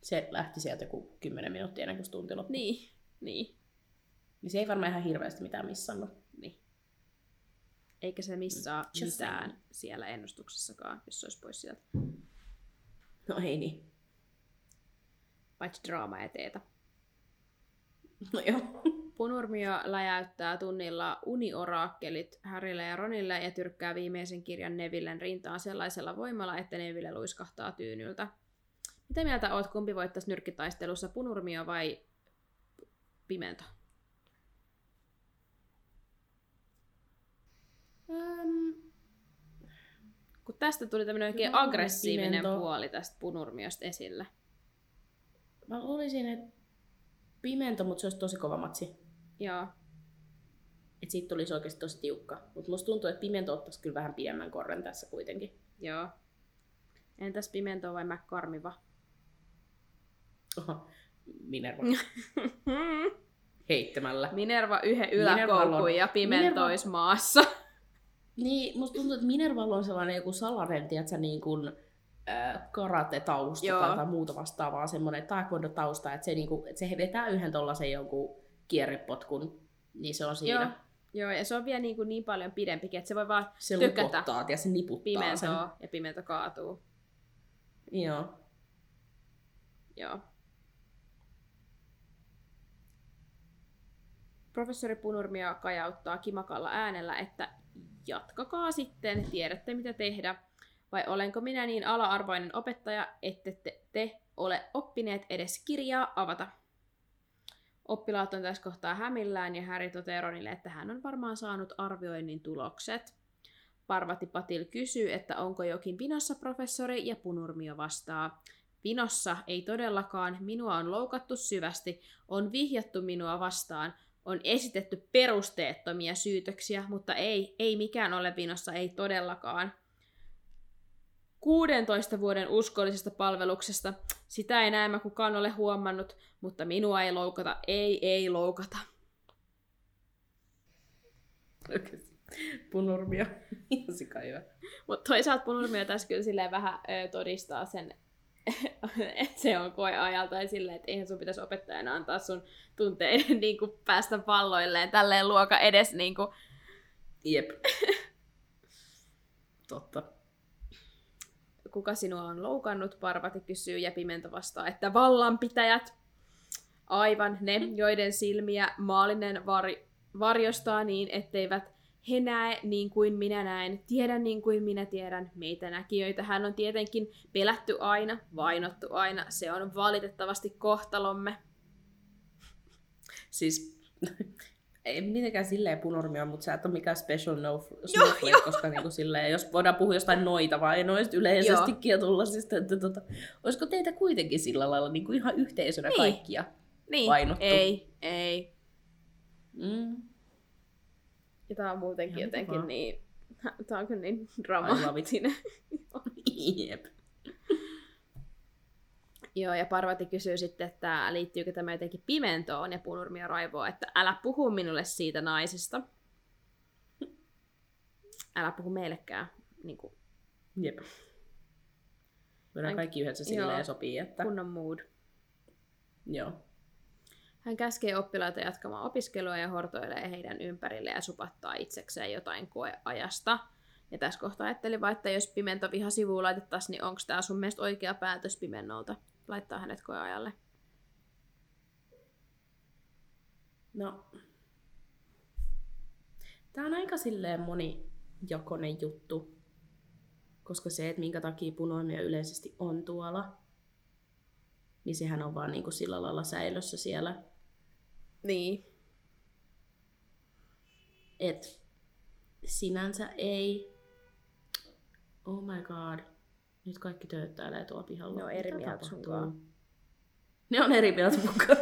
se lähti sieltä joku 10 minuuttia ennen kuin tunti loppui. Niin, niin, Niin se ei varmaan ihan hirveästi mitään missannut. niin. Eikä se missaa Just mitään saying. siellä ennustuksessakaan, jos se olisi pois sieltä. No ei niin. Paitsi draama ja teetä. No joo. Punurmio läjäyttää tunnilla unioraakkelit Harrylle ja Ronille ja tyrkkää viimeisen kirjan Nevillen rintaan sellaisella voimalla, että Neville luiskahtaa tyynyltä. Mitä mieltä oot, kumpi voittaisi nyrkkitaistelussa, Punurmio vai Pimento? Um, Kun tästä tuli tämmöinen oikein aggressiivinen Pimento. puoli tästä Punurmiosta esille. mä luulisin, että pimento, mutta se olisi tosi kova matsi. Joo. Että siitä tulisi oikeasti tosi tiukka. Mutta musta tuntuu, että pimento ottaisi kyllä vähän pidemmän korren tässä kuitenkin. Joo. Entäs Pimento vai McCormiva? Oho, Minerva. Heittämällä. Minerva yhden yläkoukun on- ja pimentois maassa. Niin, musta tuntuu, että Minervalla on sellainen joku salainen, tiedätkö, niin kuin äh, karate-tausta Joo. tai muuta vastaavaa, semmoinen taekwondo-tausta, että se, niin kuin, että se vetää yhden tollasen jonkun kierrepotkun, niin se on siinä. Joo. Joo, ja se on vielä niin, kuin niin paljon pidempikin, että se voi vaan Se tykätä lupottaa ja se niputtaa pimentoa ja pimento kaatuu. sen. Joo. Joo. Professori Punurmia kajauttaa kimakalla äänellä, että jatkakaa sitten, tiedätte mitä tehdä. Vai olenko minä niin ala-arvoinen opettaja, ette te, te ole oppineet edes kirjaa avata? Oppilaat on tässä kohtaa hämillään ja Harry toteaa Ronille, että hän on varmaan saanut arvioinnin tulokset. Parvati Patil kysyy, että onko jokin vinossa professori ja Punurmio vastaa. Vinossa ei todellakaan, minua on loukattu syvästi, on vihjattu minua vastaan, on esitetty perusteettomia syytöksiä, mutta ei, ei mikään ole vinossa, ei todellakaan. 16 vuoden uskollisesta palveluksesta. Sitä ei näemmä kukaan ole huomannut, mutta minua ei loukata. Ei, ei loukata. Punurmia. Ihan sikaiva. Mutta toisaalta Punurmio tässä kyllä silleen vähän ö, todistaa sen, että se on koeajalta ja silleen, että eihän sun pitäisi opettajana antaa sun tunteiden niin kuin, päästä palloilleen tälleen luoka edes niin kuin, Jep. Totta. Kuka sinua on loukannut, Parvati kysyy ja Pimento vastaa, että vallanpitäjät. Aivan ne, joiden silmiä maallinen var- varjostaa niin, etteivät he näe niin kuin minä näen, tiedä niin kuin minä tiedän, meitä näkijöitä. Hän on tietenkin pelätty aina, vainottu aina, se on valitettavasti kohtalomme. Siis ei mitenkään silleen punurmia, mutta sä et ole mikään special no snowflake, koska niinku silleen, jos voidaan puhua jostain noita vai noista yleisestikin ja tulla siis, että, että, tota, olisiko teitä kuitenkin sillä lailla niinku ihan yhteisönä Niin. kaikkia? Niin, Vainottu. ei, ei. Mm. Ja tää on muutenkin Ihan jotenkin mukavaa. niin, tää on kyllä niin dramaattinen. Jep. Joo, ja Parvati kysyy sitten, että liittyykö tämä jotenkin pimentoon, ja Punurmia raivoo, että älä puhu minulle siitä naisesta. Älä puhu meillekään, niin kuin Jep. Voidaan Hän- kaikki yhdessä silleen sopii, että... kunnon mood. Joo. Hän käskee oppilaita jatkamaan opiskelua ja hortoilee heidän ympärille ja supattaa itsekseen jotain koeajasta. Ja tässä kohtaa ajattelin vaan, että jos Pimento viha sivuun laitettaisiin, niin onko tämä sun mielestä oikea päätös Pimennolta laittaa hänet koeajalle? No, tää on aika silleen monijakoinen juttu, koska se, että minkä takia punoimia yleisesti on tuolla, niin sehän on vaan niinku sillä lailla säilössä siellä. Niin. Et sinänsä ei... Oh my god. Nyt kaikki tööttäilee tuolla pihalla. Ne on eri mieltä sun tapahtuu? kaa. Ne on eri mieltä mukaan.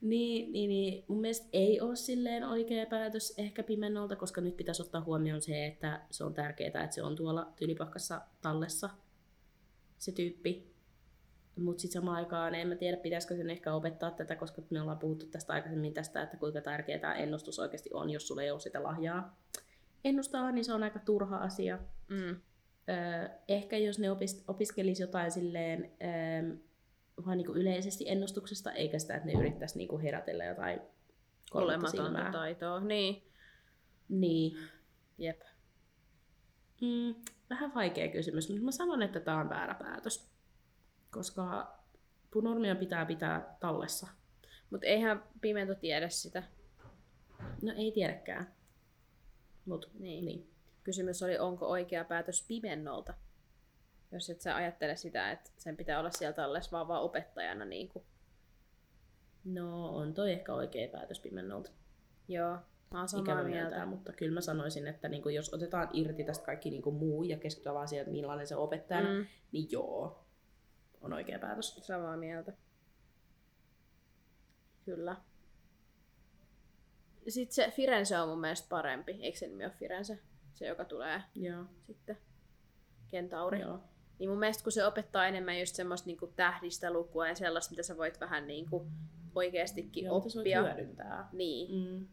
niin, niin, niin, mun mielestä ei ole silleen oikea päätös ehkä pimennolta, koska nyt pitäisi ottaa huomioon se, että se on tärkeää, että se on tuolla tylipakkassa tallessa se tyyppi. Mutta sitten samaan aikaan en mä tiedä, pitäisikö sen ehkä opettaa tätä, koska me ollaan puhuttu tästä aikaisemmin tästä, että kuinka tärkeää tämä ennustus oikeasti on, jos sulla ei ole sitä lahjaa ennustaa, niin se on aika turha asia. Mm. Öö, ehkä jos ne opis, opiskelisi jotain silleen öö, vaan niinku yleisesti ennustuksesta, eikä sitä, että ne yrittäisi niinku herätellä jotain kolmatta Olematonta taitoa. Niin. Niin. Jep. Mm, vähän vaikea kysymys, mutta mä sanon, että tämä on väärä päätös. Koska punormia pitää pitää tallessa. Mutta eihän Pimento tiedä sitä. No ei tiedäkään. Mut, Niin. niin. Kysymys oli, onko oikea päätös Pimennolta? Jos et sä ajattele sitä, että sen pitää olla sieltä alles vaan, vaan opettajana. Niin kuin. No on toi ehkä oikea päätös pimennolta. Joo, mä oon samaa Ikävä mieltä. mieltä, mutta kyllä mä sanoisin, että niinku, jos otetaan irti tästä kaikki niinku muu ja keskitytään vaan siihen, että millainen se opettajana, Mm, niin joo, on oikea päätös. samaa mieltä. Kyllä. Sitten se Firenze on mun mielestä parempi. Eikö se nimi ole Firenze? Se, joka tulee Joo, sitten. Kentauri. joo. Niin mun mielestä kun se opettaa enemmän just semmoista niinku tähdistä lukua ja sellaista, mitä sä voit vähän niinku oikeastikin Joo, oppia. hyödyntää. Niin. Mm.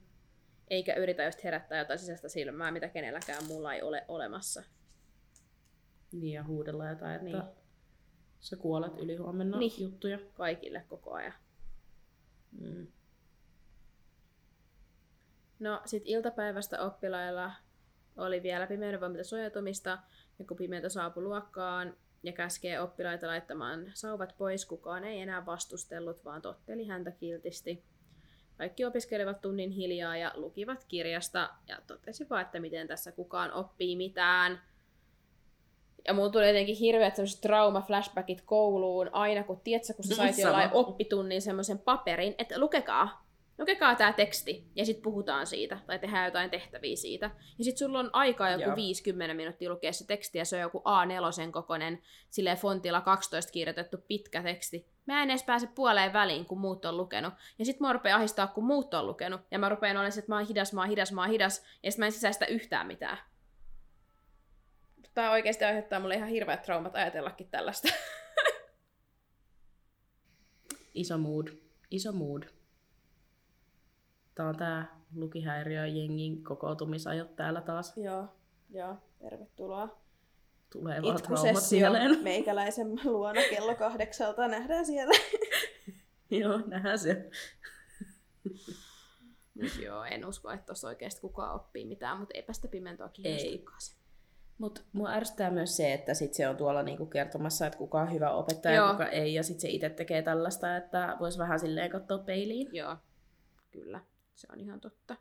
Eikä yritä just herättää jotain sisäistä silmää, mitä kenelläkään muulla ei ole olemassa. Niin ja huudella jotain, että Niin. sä kuolet yli huomenna niin. juttuja. Kaikille koko ajan. Mm. No sit iltapäivästä oppilailla oli vielä pimeyden voimilta suojautumista, ja kun pimeitä saapui luokkaan ja käskee oppilaita laittamaan sauvat pois, kukaan ei enää vastustellut, vaan totteli häntä kiltisti. Kaikki opiskelivat tunnin hiljaa ja lukivat kirjasta ja totesi vaan, että miten tässä kukaan oppii mitään. Ja mulla tuli jotenkin hirveät sellaiset trauma-flashbackit kouluun aina, kun tiedätkö, kun sä sait Sama. jollain oppitunnin semmoisen paperin, että lukekaa, lukekaa tämä teksti, ja sitten puhutaan siitä, tai tehdään jotain tehtäviä siitä. Ja sitten sulla on aikaa joku Joo. 50 minuuttia lukea se teksti, ja se on joku A4 kokoinen, silleen fontilla 12 kirjoitettu pitkä teksti. Mä en edes pääse puoleen väliin, kun muut on lukenut. Ja sitten mä rupean ahistaa, kun muut on lukenut. Ja mä rupean olemaan se, että mä oon hidas, mä oon hidas, mä oon hidas. Ja sitten mä en sisäistä yhtään mitään. Tämä oikeasti aiheuttaa mulle ihan hirveät traumat ajatellakin tällaista. Iso mood. Iso mood. Tää on tää lukihäiriö jengin kokoutumisajot täällä taas. Joo, joo, tervetuloa. Tulee vaan traumat mieleen. meikäläisen luona kello kahdeksalta nähdään siellä. Joo, nähdään se. Joo, en usko, että tuossa oikeasti kukaan oppii mitään, mutta eipä sitä pimentoa Ei. kiinnostakaan se. Mutta mua ärsyttää myös se, että sit se on tuolla niinku kertomassa, että kuka on hyvä opettaja ja kuka ei, ja sitten se itse tekee tällaista, että voisi vähän silleen katsoa peiliin. Joo, kyllä, se on ihan totta.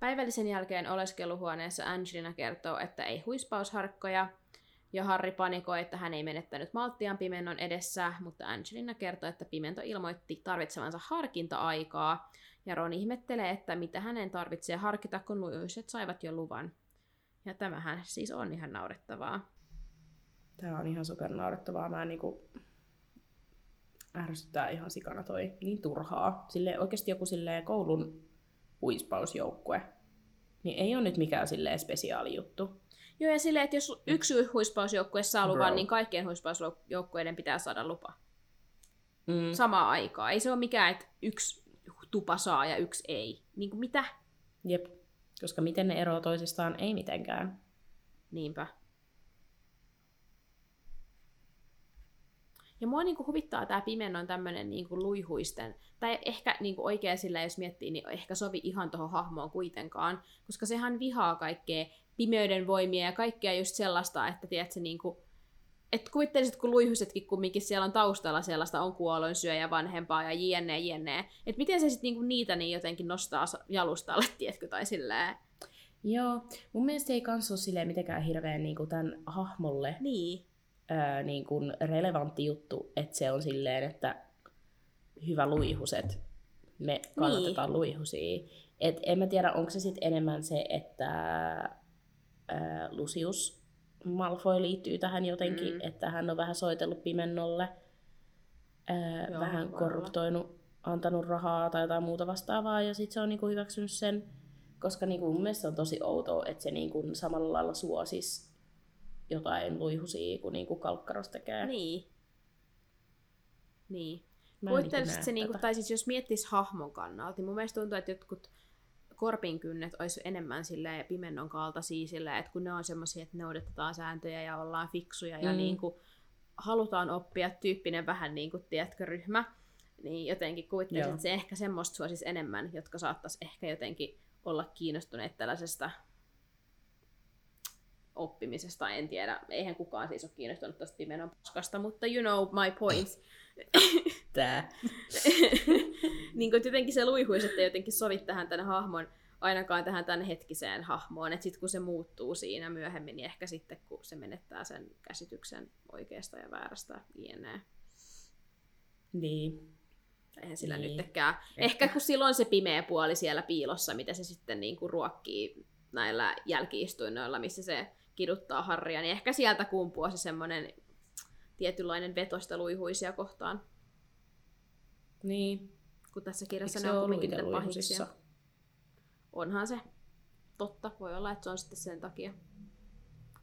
Päivällisen jälkeen oleskeluhuoneessa Angelina kertoo, että ei huispausharkkoja, ja Harry panikoi, että hän ei menettänyt malttiaan pimennon edessä, mutta Angelina kertoo, että pimento ilmoitti tarvitsevansa harkinta-aikaa, ja Ron ihmettelee, että mitä hänen tarvitsee harkita, kun lujuiset saivat jo luvan. Ja tämähän siis on ihan naurettavaa. Tää on ihan super naurettavaa. Mä niinku ärsyttää ihan sikana toi. Niin turhaa. Sille oikeasti joku silleen koulun huispausjoukkue. Niin ei ole nyt mikään silleen spesiaali juttu. Joo, ja silleen, että jos yksi huispausjoukkue saa luvan, Bro. niin kaikkien huispausjoukkueiden pitää saada lupa. Mm. Samaa aikaa. Ei se ole mikään, että yksi tupa saa ja yksi ei. Niin kuin mitä? Jep. Koska miten ne eroaa toisistaan, ei mitenkään. Niinpä. Ja mua niinku huvittaa tämä pimennon tämmönen niinku luihuisten, tai ehkä niinku oikein sillä, jos miettii, niin ehkä sovi ihan tuohon hahmoon kuitenkaan, koska sehän vihaa kaikkea pimeyden voimia ja kaikkea just sellaista, että tiedätkö, niinku, että kuvittelisit, kun luihusetkin kumminkin siellä on taustalla sellaista on kuolonsyöjä vanhempaa ja jne, jne. Että miten se sitten niinku niitä niin jotenkin nostaa jalustalle, tiedätkö, tai silleen. Joo. Mun mielestä ei kans ole silleen mitenkään hirveän niinku tämän hahmolle Niin. Ää, niin kuin relevantti juttu, että se on silleen, että hyvä luihuset, me kannatetaan niin. luihusia. Et en mä tiedä, onko se sitten enemmän se, että ää, Lucius Malfoy liittyy tähän jotenkin, Mm. että hän on vähän soitellut pimennolle, ää, Joo, vähän olla. korruptoinut, antanut rahaa tai jotain muuta vastaavaa, ja sitten se on niinku hyväksynyt sen, koska niinku mun mielestä on tosi outoa, että se niinku samalla lailla suosis jotain luihusia, kun niinku kalkkaros tekee. Niin. Niin. Kuvittelisit näe se, niinku, tai siis jos miettis hahmon kannalta, niin mun mielestä tuntuu, että jotkut korpinkynnet olisi enemmän sille pimennon kaltaisia, sille, että kun ne on semmoisia, että noudatetaan sääntöjä ja ollaan fiksuja ja Mm. niinku, halutaan oppia tyyppinen vähän niin kuin, tiedätkö, ryhmä, niin jotenkin kuvittelisin, että se ehkä semmoista suosisi enemmän, jotka saattaisi ehkä jotenkin olla kiinnostuneet tällaisesta oppimisesta, en tiedä. Eihän kukaan siis ole kiinnostunut tuosta pimenon paskasta, mutta you know my point. Tää. niin kuin jotenkin se luihuisi, että jotenkin sovit tähän tämän hahmon, ainakaan tähän tämän hetkiseen hahmoon, että sitten kun se muuttuu siinä myöhemmin, niin ehkä sitten kun se menettää sen käsityksen oikeasta ja väärästä jne. Niin. Eihän sillä Niin. nytkään. Ehkä kun silloin se pimeä puoli siellä piilossa, mitä se sitten niin kuin ruokkii näillä jälkiistuinnoilla, missä se kiduttaa Harria, niin ehkä sieltä kumpuaa se semmoinen tietynlainen vetosta luihuisia kohtaan, Niin. kun tässä kirjassa Eikö ne on kumminkin niitä pahiksia. Onhan se. Totta, voi olla, että se on sitten sen takia,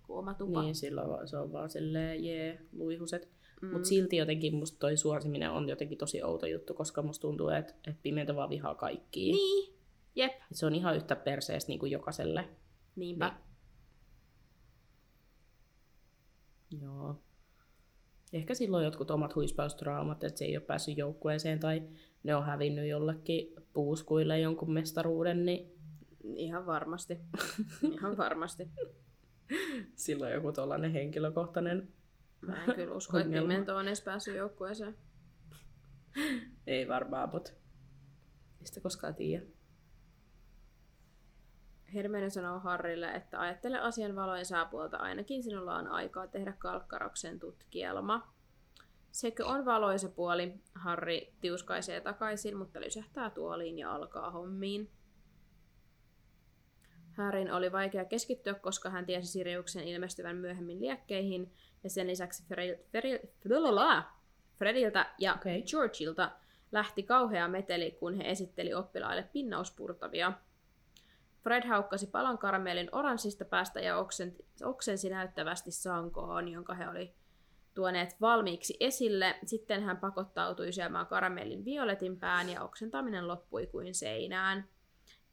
kun oma tupa. Niin, silloin se on vaan silleen, jee, luihuset. Mm. Mutta silti jotenkin musta toi suosiminen on jotenkin tosi outo juttu, koska musta tuntuu, että et pimento vaan vihaa kaikkia. Niin, jep, Et se on ihan yhtä perseestä niin kuin jokaiselle. niinpä. Niin. Joo. Ehkä silloin jotkut omat huispaustraumat, että se ei ole päässyt joukkueeseen tai ne on hävinnyt jollekin puuskuille jonkun mestaruuden, niin Ihan varmasti. Ihan varmasti. silloin joku tuollainen henkilökohtainen Mä en kyllä usko, että. Pimento on edes päässyt joukkueeseen. Ei varmaan, mutta mistä koskaan tiedä. Hermione sanoo Harrille, että ajattele asian valojen saapuolta, ainakin sinulla on aikaa tehdä Kalkkaroksen tutkielma. Sekö on valoisa puoli? Harry tiuskaisee takaisin, mutta lysähtää tuoliin ja alkaa hommiin. Harryn oli vaikea keskittyä, koska hän tiesi Siriuksen ilmestyvän myöhemmin liekkeihin, ja sen lisäksi Feril, Feril, Frediltä ja okay. Georgeilta lähti kauhea meteli, kun he esitteli oppilaille pinnauspurtavia. Fred haukkasi palan karamellin oranssista päästä ja oksensi, näyttävästi sankoon, jonka he oli tuoneet valmiiksi esille. Sitten hän pakottautui syömään karamellin violetin pään ja oksentaminen loppui kuin seinään.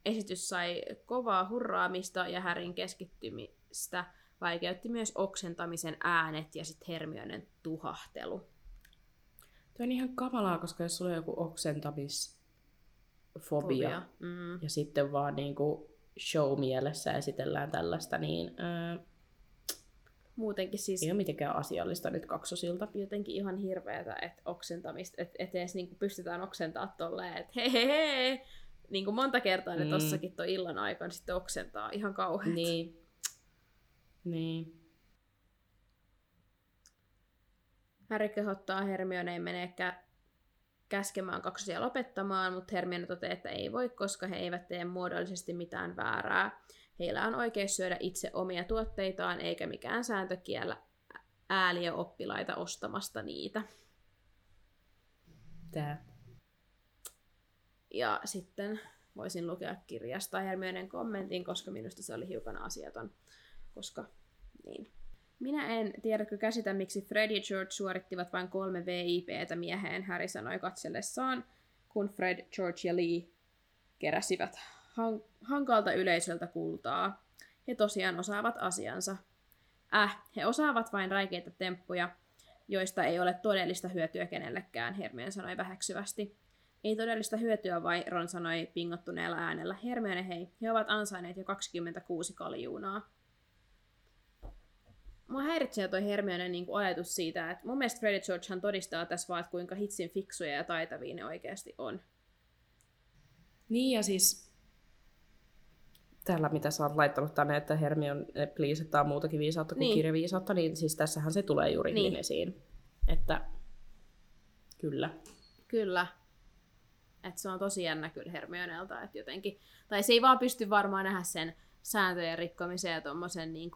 Esitys sai kovaa hurraamista ja Härin keskittymistä vaikeutti myös oksentamisen äänet ja sitten Hermionen tuhahtelu. Tuo on ihan kamalaa, koska jos sulla on joku oksentamisfobia Fobia. mm. ja sitten vaan niinku show-mielessä esitellään tällaista, niin ää, muutenkin siis... Ei ole mitenkään asiallista nyt kaksosilta. Jotenkin ihan hirveätä, että oksentamista, että et edes niinku pystytään oksentaa tolleen, että hei hei hei, niin kuin monta kertaa ne mm. tossakin toi illan aikana sitten oksentaa. Ihan kauheat. Niin. Niin. Harry kehottaa Hermioneen menee kä- käskemään kaksosia lopettamaan, mutta Hermione toteaa, että ei voi, koska he eivät tee muodollisesti mitään väärää. Heillä on oikeus syödä itse omia tuotteitaan, eikä mikään sääntö kiellä ääliö oppilaita ostamasta niitä. Tää. Ja sitten voisin lukea kirjasta Hermionen kommentin, koska minusta se oli hiukan asiaton. Koska, niin. Minä en tiedäkö käsitä, miksi Fred ja George suorittivat vain kolme VIPtä mieheen, Harry sanoi katsellessaan, kun Fred, George ja Lee keräsivät han- hankalta yleisöltä kultaa. He tosiaan osaavat asiansa. Äh, he osaavat vain räikeitä temppuja, joista ei ole todellista hyötyä kenellekään, Hermione sanoi väheksyvästi. Ei todellista hyötyä vai, Ron sanoi pingottuneella äänellä. Hermione hei, he ovat ansainneet jo 26 kaljuunaa. Mua häiritsee toi Hermione niin kuin ajatus siitä, että mun mielestä Freddy Georgehan todistaa tässä vaan, että kuinka hitsin fiksuja ja taitavia ne oikeasti on. Niin ja siis tällä, mitä sä oot laittanut tänne, että Hermione pliisettaa muutakin viisautta kuin niin. kirjaviisautta, niin siis tässähän se tulee juuri niin, niin esiin. Että kyllä. Kyllä. Että se on tosi jännä kyllä Hermionelta, että jotenkin, tai se ei vaan pysty varmaan nähdä sen sääntöjen rikkomisen ja tuommoisen niin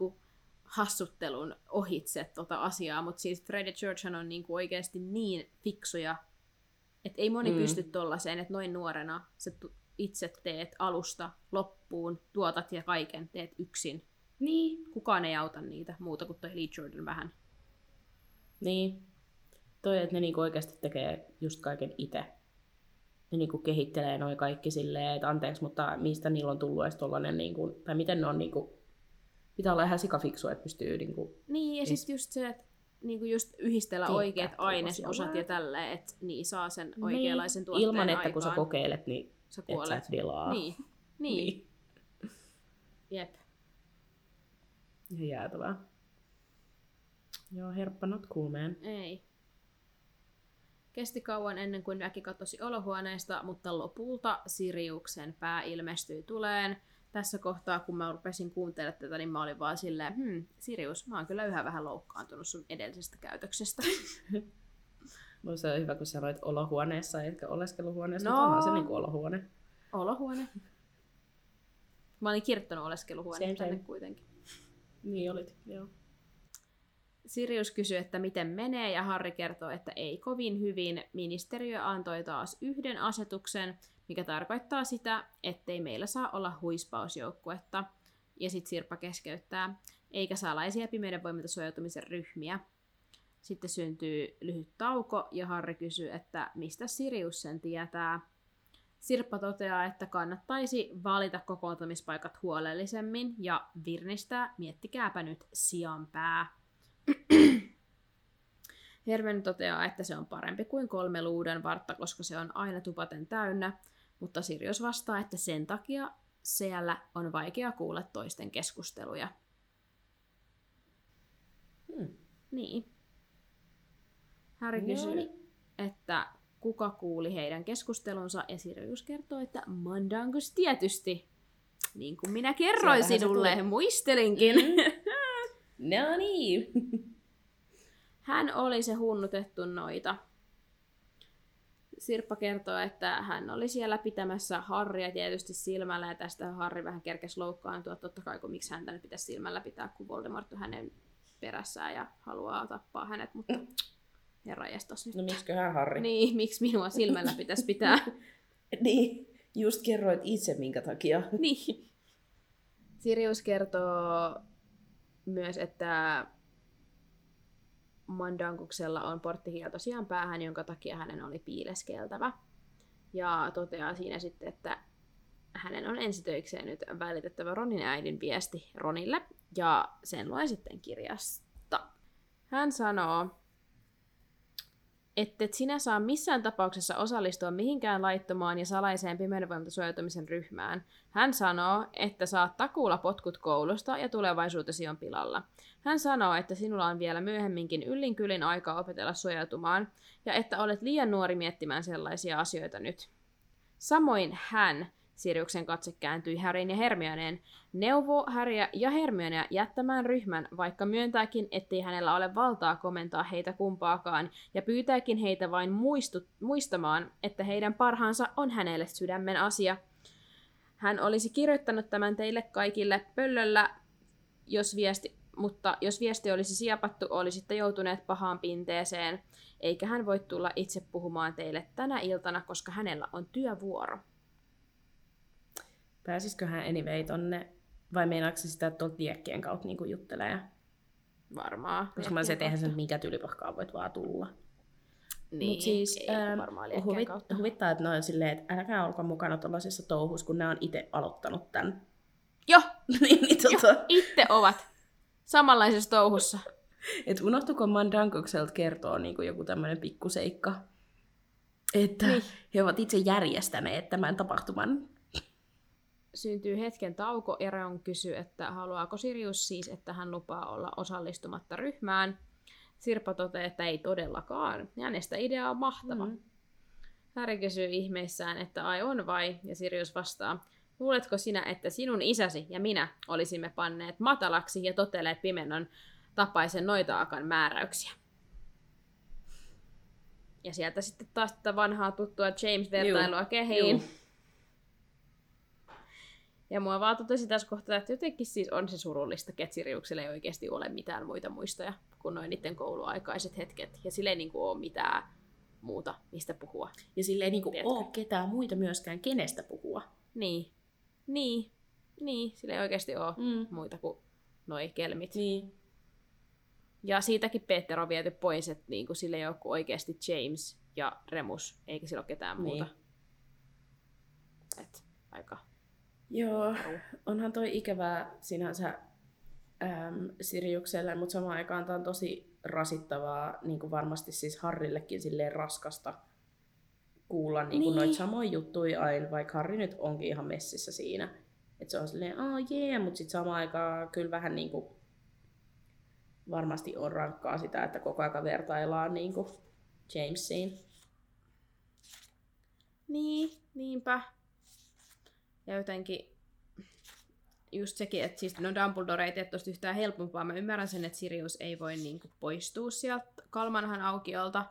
hassuttelun ohitse tota asiaa, mutta siis Fred George on niin kuin oikeasti niin fiksuja, että ei moni mm. pysty tollaiseen, että noin nuorena sä itse teet alusta loppuun, tuotat ja kaiken teet yksin. Niin. Kukaan ei auta niitä muuta kuin toi Lee Jordan vähän. Niin. Toi, että ne niinku oikeasti tekee just kaiken itse ne niinku kehittelee noin kaikki silleen, että anteeksi, mutta mistä niillä on tullut edes tollanen, niinku, tai miten ne on niinku, pitää olla ihan sikafiksu, että pystyy niinku... Niin, ja siis just se, että niinku just yhdistellä oikeat ainesosat ja tälleen, että niin saa sen niin, oikeanlaisen tuotteen Ilman, että aikaan. kun sä kokeilet, niin sä kuolet. et sä dilaa. Niin. Niin. niin. Jep. Ihan jäätävää. Joo, herppa not cool, man. Ei. Kesti kauan ennen kuin väki katosi olohuoneesta, mutta lopulta Siriuksen pää ilmestyi tuleen. Tässä kohtaa, kun mä rupesin kuuntelemaan tätä, niin mä olin vaan silleen, hmm, Sirius, mä oon kyllä yhä vähän loukkaantunut sun edellisestä käytöksestä. Musta on hyvä, kun sä olet olohuoneessa, eikä oleskeluhuoneessa, no, mutta onhan se niin kuin olohuone. Olohuone. Mä olin kirjoittanut oleskeluhuoneen tänne same. kuitenkin. Niin olit, joo. Sirius kysyy, että miten menee, ja Harri kertoo, että ei kovin hyvin. Ministeriö antoi taas yhden asetuksen, mikä tarkoittaa sitä, ettei meillä saa olla huispausjoukkuetta. Ja sitten Sirpa keskeyttää, eikä salaisia pimeyden voimilta suojautumisen ryhmiä. Sitten syntyy lyhyt tauko, ja Harri kysyy, että mistä Sirius sen tietää. Sirppa toteaa, että kannattaisi valita kokoontumispaikat huolellisemmin ja virnistää, miettikääpä nyt sijanpää. Hermen toteaa, että se on parempi kuin kolme luuden vartta, koska se on aina tupaten täynnä, mutta Sirius vastaa, että sen takia siellä on vaikea kuulla toisten keskusteluja. Hmm. Niin. Harry kysyy, niin. että kuka kuuli heidän keskustelunsa, ja Sirius kertoo, että Mandangus tietysti. Niin kuin minä kerroin Sieltähän sinulle, muistelinkin. Mm. No niin. Hän oli se hunnutettu noita. Sirppa kertoo, että hän oli siellä pitämässä Harria tietysti silmällä, ja tästä Harri vähän kerkesi loukkaantua, totta kai kun miksi häntä nyt pitäisi silmällä pitää, kun Voldemort on hänen perässään ja haluaa tappaa hänet, mutta herra jestas nyt. No miksiköhän Harri? Niin, miksi minua silmällä pitäisi pitää? niin. Just kerroit itse minkä takia. niin. Sirius kertoo myös, että Mandankuksella on porttihiilto tosiaan päähän, jonka takia hänen oli piileskeltävä. Ja toteaa siinä sitten, että hänen on ensitöikseen nyt välitettävä Ronin äidin viesti Ronille, ja sen luen sitten kirjasta. Hän sanoo, että et sinä saa missään tapauksessa osallistua mihinkään laittomaan ja salaiseen pimeydenvoimalta ryhmään. Hän sanoo, että saat takuulla potkut koulusta ja tulevaisuutesi on pilalla. Hän sanoo, että sinulla on vielä myöhemminkin yllin kyllin aikaa opetella suojautumaan ja että olet liian nuori miettimään sellaisia asioita nyt. Samoin hän Siriuksen katse kääntyi Harryn ja Hermioneen, neuvoo Harrya ja Hermionea jättämään ryhmän, vaikka myöntääkin, ettei hänellä ole valtaa komentaa heitä kumpaakaan, ja pyytääkin heitä vain muistu- muistamaan, että heidän parhaansa on hänelle sydämen asia. Hän olisi kirjoittanut tämän teille kaikille pöllöllä, jos viesti, mutta jos viesti olisi siapattu, olisitte joutuneet pahaan pinteeseen, eikä hän voi tulla itse puhumaan teille tänä iltana, koska hänellä on työvuoro. Pääsisikö hän anyway tonne, vai meinaako se sitä, että tuolta liekkien kautta niin juttelee? Varmaan. Koska mä se, että eihän sen mikä tyylipahkaa voit vaan tulla. Niin, Mut siis, ei, ähm, varmaan huvit, kautta. huvittaa, että ne on silleen, että älkää olko mukana tuollaisessa touhussa, kun ne on itse aloittanut tämän. Jo, niin, niin tota, jo, itse ovat samanlaisessa touhussa. että unohtuko Mandankokselta kertoa niin kuin joku tämmöinen pikkuseikka, että Niin. he ovat itse järjestäneet tämän tapahtuman. Syntyy hetken tauko ja Reon kysyy, että haluaako Sirius siis, että hän lupaa olla osallistumatta ryhmään. Sirpa toteaa, että ei todellakaan. Ja hänestä idea on mahtava. Mm. Harry kysyy ihmeissään, että ai on vai, ja Sirius vastaa, luuletko sinä, että sinun isäsi ja minä olisimme panneet matalaksi ja toteleet pimennon tapaisen noitaakan määräyksiä? Ja sieltä sitten taas tätä vanhaa tuttua James-vertailua kehiin. Juu. Ja mua vaan totesi tässä kohtaa, että jotenkin siis on se surullista, että Siriuksella ei oikeasti ole mitään muita muistoja kuin noin niiden kouluaikaiset hetket. Ja sillä ei niin kuin ole mitään muuta, mistä puhua. Ja sille ei niinku Tiedätkö? ole ketään muita myöskään, kenestä puhua. Niin. Niin. Niin. Sillä ei oikeasti ole Mm. muita kuin noi kelmit. Niin. Ja siitäkin Peter on viety pois, että niinku sillä ei ole kuin oikeasti James ja Remus, eikä sillä ole ketään muuta. Niin. Et, aika. Joo, onhan toi ikävää sinänsä äm, Siriukselle, mutta samaan aikaan tämä on tosi rasittavaa, niin kuin varmasti siis Harrillekin silleen raskasta kuulla niin kuin Niin. noita samoja juttuja aina, vaikka Harri nyt onkin ihan messissä siinä. Että se on silleen, oh jee, yeah, mutta sitten samaan aikaan kyllä vähän niin kuin varmasti on rankkaa sitä, että koko ajan vertaillaan niin kuin Jamesiin. Niin, niinpä. Ja jotenkin just sekin, että siis no Dumbledore ei tee tosta yhtään helpompaa. Mä ymmärrän sen, että Sirius ei voi niinku poistua sieltä Kalmanhan aukiolta.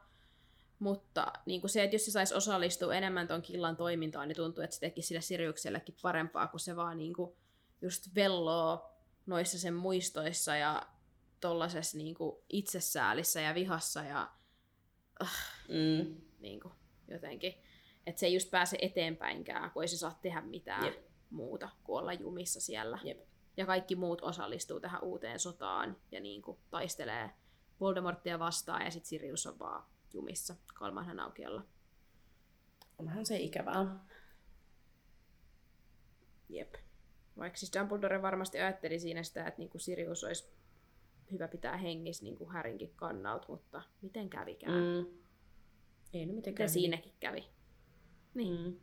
Mutta niinku se, että jos se saisi osallistua enemmän ton killan toimintaan, niin tuntuu, että se teki sille Siriuksellekin parempaa, kun se vaan niinku just velloo noissa sen muistoissa ja tollasessa niinku itsesäälissä ja vihassa ja Mm. niin kuin, jotenkin. Että se ei just pääse eteenpäinkään, kun ei se saa tehdä mitään Jep. Muuta kuin olla jumissa siellä. Jep. Ja kaikki muut osallistuu tähän uuteen sotaan ja niin kuin, taistelee Voldemorttia vastaan ja sitten Sirius on vaan jumissa Kalmanhan aukiolla. Onhan se ikävää. Jep. Vaikka siis Dumbledore varmasti ajatteli siinä sitä, että niin kuin Sirius olisi hyvä pitää hengissä niin kuin Härinkin kannalta, mutta miten kävikään? Mm. Ei no. Miten siinäkin kävi? Niin. Mm.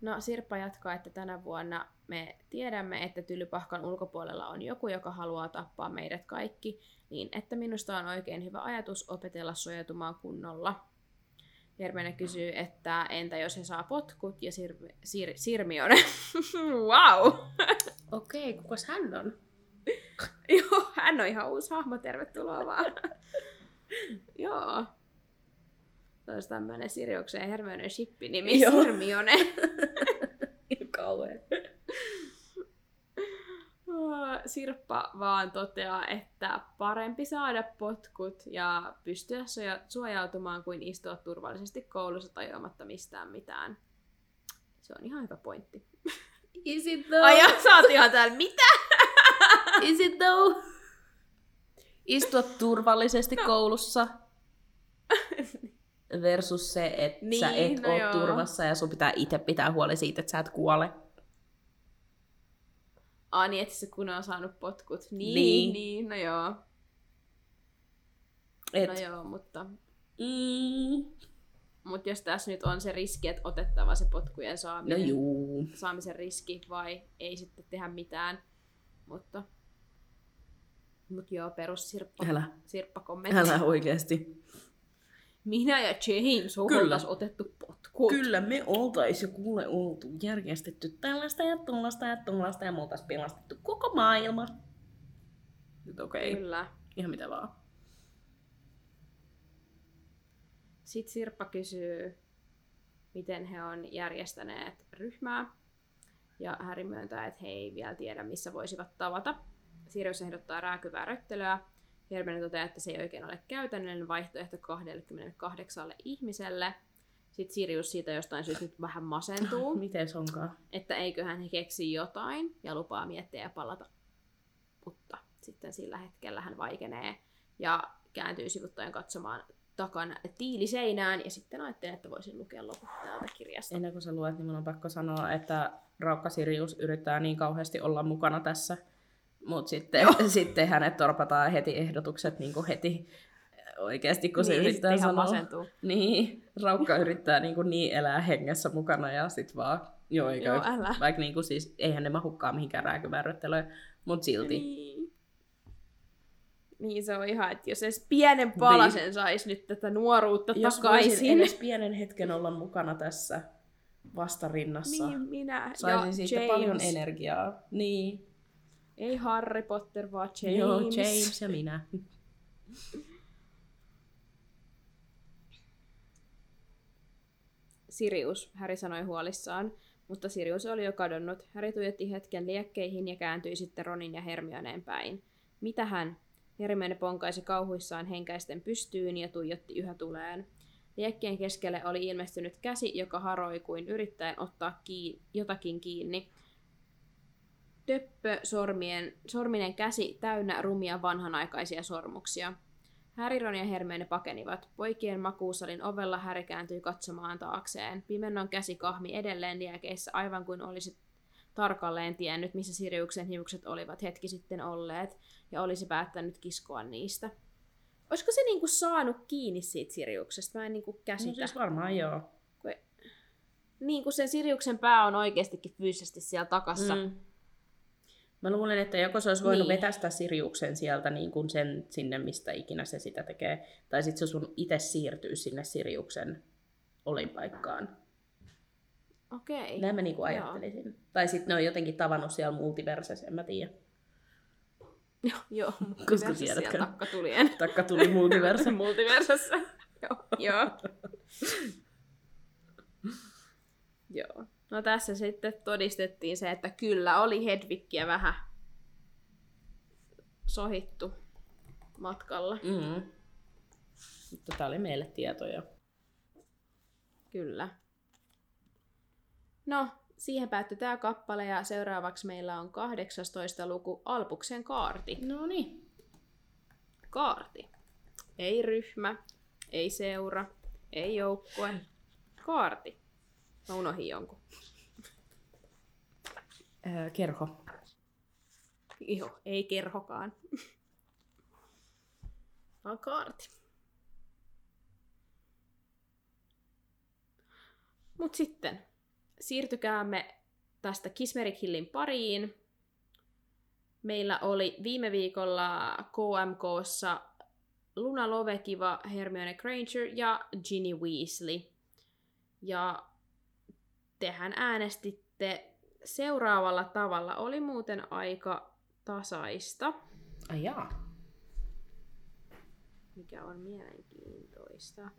No Sirppa jatkaa, että tänä vuonna me tiedämme, että Tylypahkan ulkopuolella on joku, joka haluaa tappaa meidät kaikki, niin että minusta on oikein hyvä ajatus opetella suojautumaan kunnolla. Hermione kysyy, että entä jos he saa potkut ja Sir- Sir- Sirmione. wow! Okei, kukas hän on? Joo, hän on ihan uusi hahmo, tervetuloa vaan. Joo. Olisi tämmöinen Siriuksen ja Hermione shippi nimi Joo. Hermione. Kauhean. Sirppa vaan toteaa, että parempi saada potkut ja pystyä suoja- suojautumaan kuin istua turvallisesti koulussa tajuamatta mistään mitään. Se on ihan hyvä pointti. Is it though? Ai ja, sä oot ihan täällä, mitä? Is it though? Istua turvallisesti no. koulussa versus se, että niin, sä et no no ole joo. turvassa ja sun pitää itse pitää huoli siitä, että sä et kuole. Ai niin, että se kun on saanut potkut. Niin, Niin. niin, no joo. Et, No joo, mutta, mm, mutta jos tässä nyt on se riski, että otettava se potkujen no saaminen, juu. saamisen riski vai ei sitten tehdä mitään. Mutta, mutta joo, perus sirppa, Älä, sirppa kommentti. älä oikeesti. Minä ja James Kyllä. oltais otettu potkut. Kyllä me oltais jo kuule oltu järjestetty tällaista ja tuollaista ja tuollaista ja me oltais pelastettu koko maailma. Nyt okei, okay. Kyllä. ihan mitä vaan. Sitten Sirppa kysyy, miten he on järjestäneet ryhmää. Ja Häri myöntää, että he ei vielä tiedä, missä voisivat tavata. Sirius ehdottaa rääkyvää röttelyä. Hermione toteaa, että se ei oikein ole käytännöllinen vaihtoehto 28 ihmiselle. Sitten Sirius siitä jostain syystä nyt vähän masentuu, Miten se onkaan? että eiköhän he keksi jotain ja lupaa miettiä ja palata. Mutta sitten sillä hetkellä hän vaikenee ja kääntyy sivuttaen katsomaan takana tiiliseinään ja sitten ajattelin, että voisin lukea loput täältä kirjasta. Ennen kuin sä luet, niin mun on pakko sanoa, että Raukka Sirius yrittää niin kauheasti olla mukana tässä, mutta sitten, sitten hänet torpataan heti ehdotukset niin kuin heti oikeasti, kun se niin, yrittää sitten ihan sanoa. masentuu. Niin, Raukka yrittää niin, kuin niin elää hengessä mukana ja sit vaan, joo eikä, Joo, älä. vaikka niin kuin siis, eihän ne mahukkaan mihinkään rääkyvärryttelöön, mutta silti. Niin. niin se on ihan, että jos edes pienen palasen saisi nyt tätä nuoruutta Niin. Jos takaisin. edes pienen hetken olla mukana tässä vastarinnassa, Niin minä saisin ja siitä James. paljon energiaa. Niin, Ei Harry Potter, vaan James. Joo, James ja minä. Sirius, Häri sanoi huolissaan, mutta Sirius oli jo kadonnut. Häri tuijotti hetken liekkeihin ja kääntyi sitten Ronin ja Hermioneen päin. Mitä hän? Hermione ponkaisi kauhuissaan henkäisten pystyyn ja tuijotti yhä tuleen. Liekkien keskelle oli ilmestynyt käsi, joka haroi kuin yrittäen ottaa kiin- jotakin kiinni. Töppö sormien, sorminen käsi täynnä rumia vanhanaikaisia sormuksia. Harry, Ron ja Hermione pakenivat. Poikien makuusalin ovella Harry kääntyi katsomaan taakseen. Pimennon käsi kahmi edelleen liekeissä aivan kuin olisi tarkalleen tiennyt, missä Siriuksen hiukset olivat hetki sitten olleet, ja olisi päättänyt kiskoa niistä. Olisiko se niinku saanut kiinni siitä Siriuksesta? Mä en niinku käsitä. No siis varmaan joo. Niin kuin sen Siriuksen pää on oikeastikin fyysisesti siellä takassa. Mm. Mä luulen, että joko se olisi voinut Niin. vetästä Siriuksen sieltä niin kuin sen sinne, mistä ikinä se sitä tekee. Tai sitten se sun itse siirtyy sinne Siriuksen olinpaikkaan. Okei. Näin mä niin kuin ajattelisin. Tai sitten ne on jotenkin tavannut siellä multiversessä, en mä tiedä. Joo, joo. Koska tiedätkö? Takka tulien. Takka tuli multiverse. Multiversassa. joo. joo. joo. No tässä sitten todistettiin se, että kyllä oli Hedvikkiä vähän sohittu matkalla. mm. Mutta tää oli meille tietoja. Kyllä. No, siihen päättyi tämä kappale ja seuraavaksi meillä on 18 luku Alpuksen kaarti. No niin. Kaarti. Ei ryhmä, ei seura, ei joukkue. Kaarti. Mä unohdin jonkun. Öö, kerho. Joo, ei kerhokaan. Vaan kaarti. Mut sitten siirtykäämme tästä Kismerik Hillin pariin. Meillä oli viime viikolla KMKssa Luna Lovekiva, Hermione Granger ja Ginny Weasley. Ja tehän äänestitte seuraavalla tavalla. Oli muuten aika tasaista. Ai jaa. mikä on mielenkiintoista.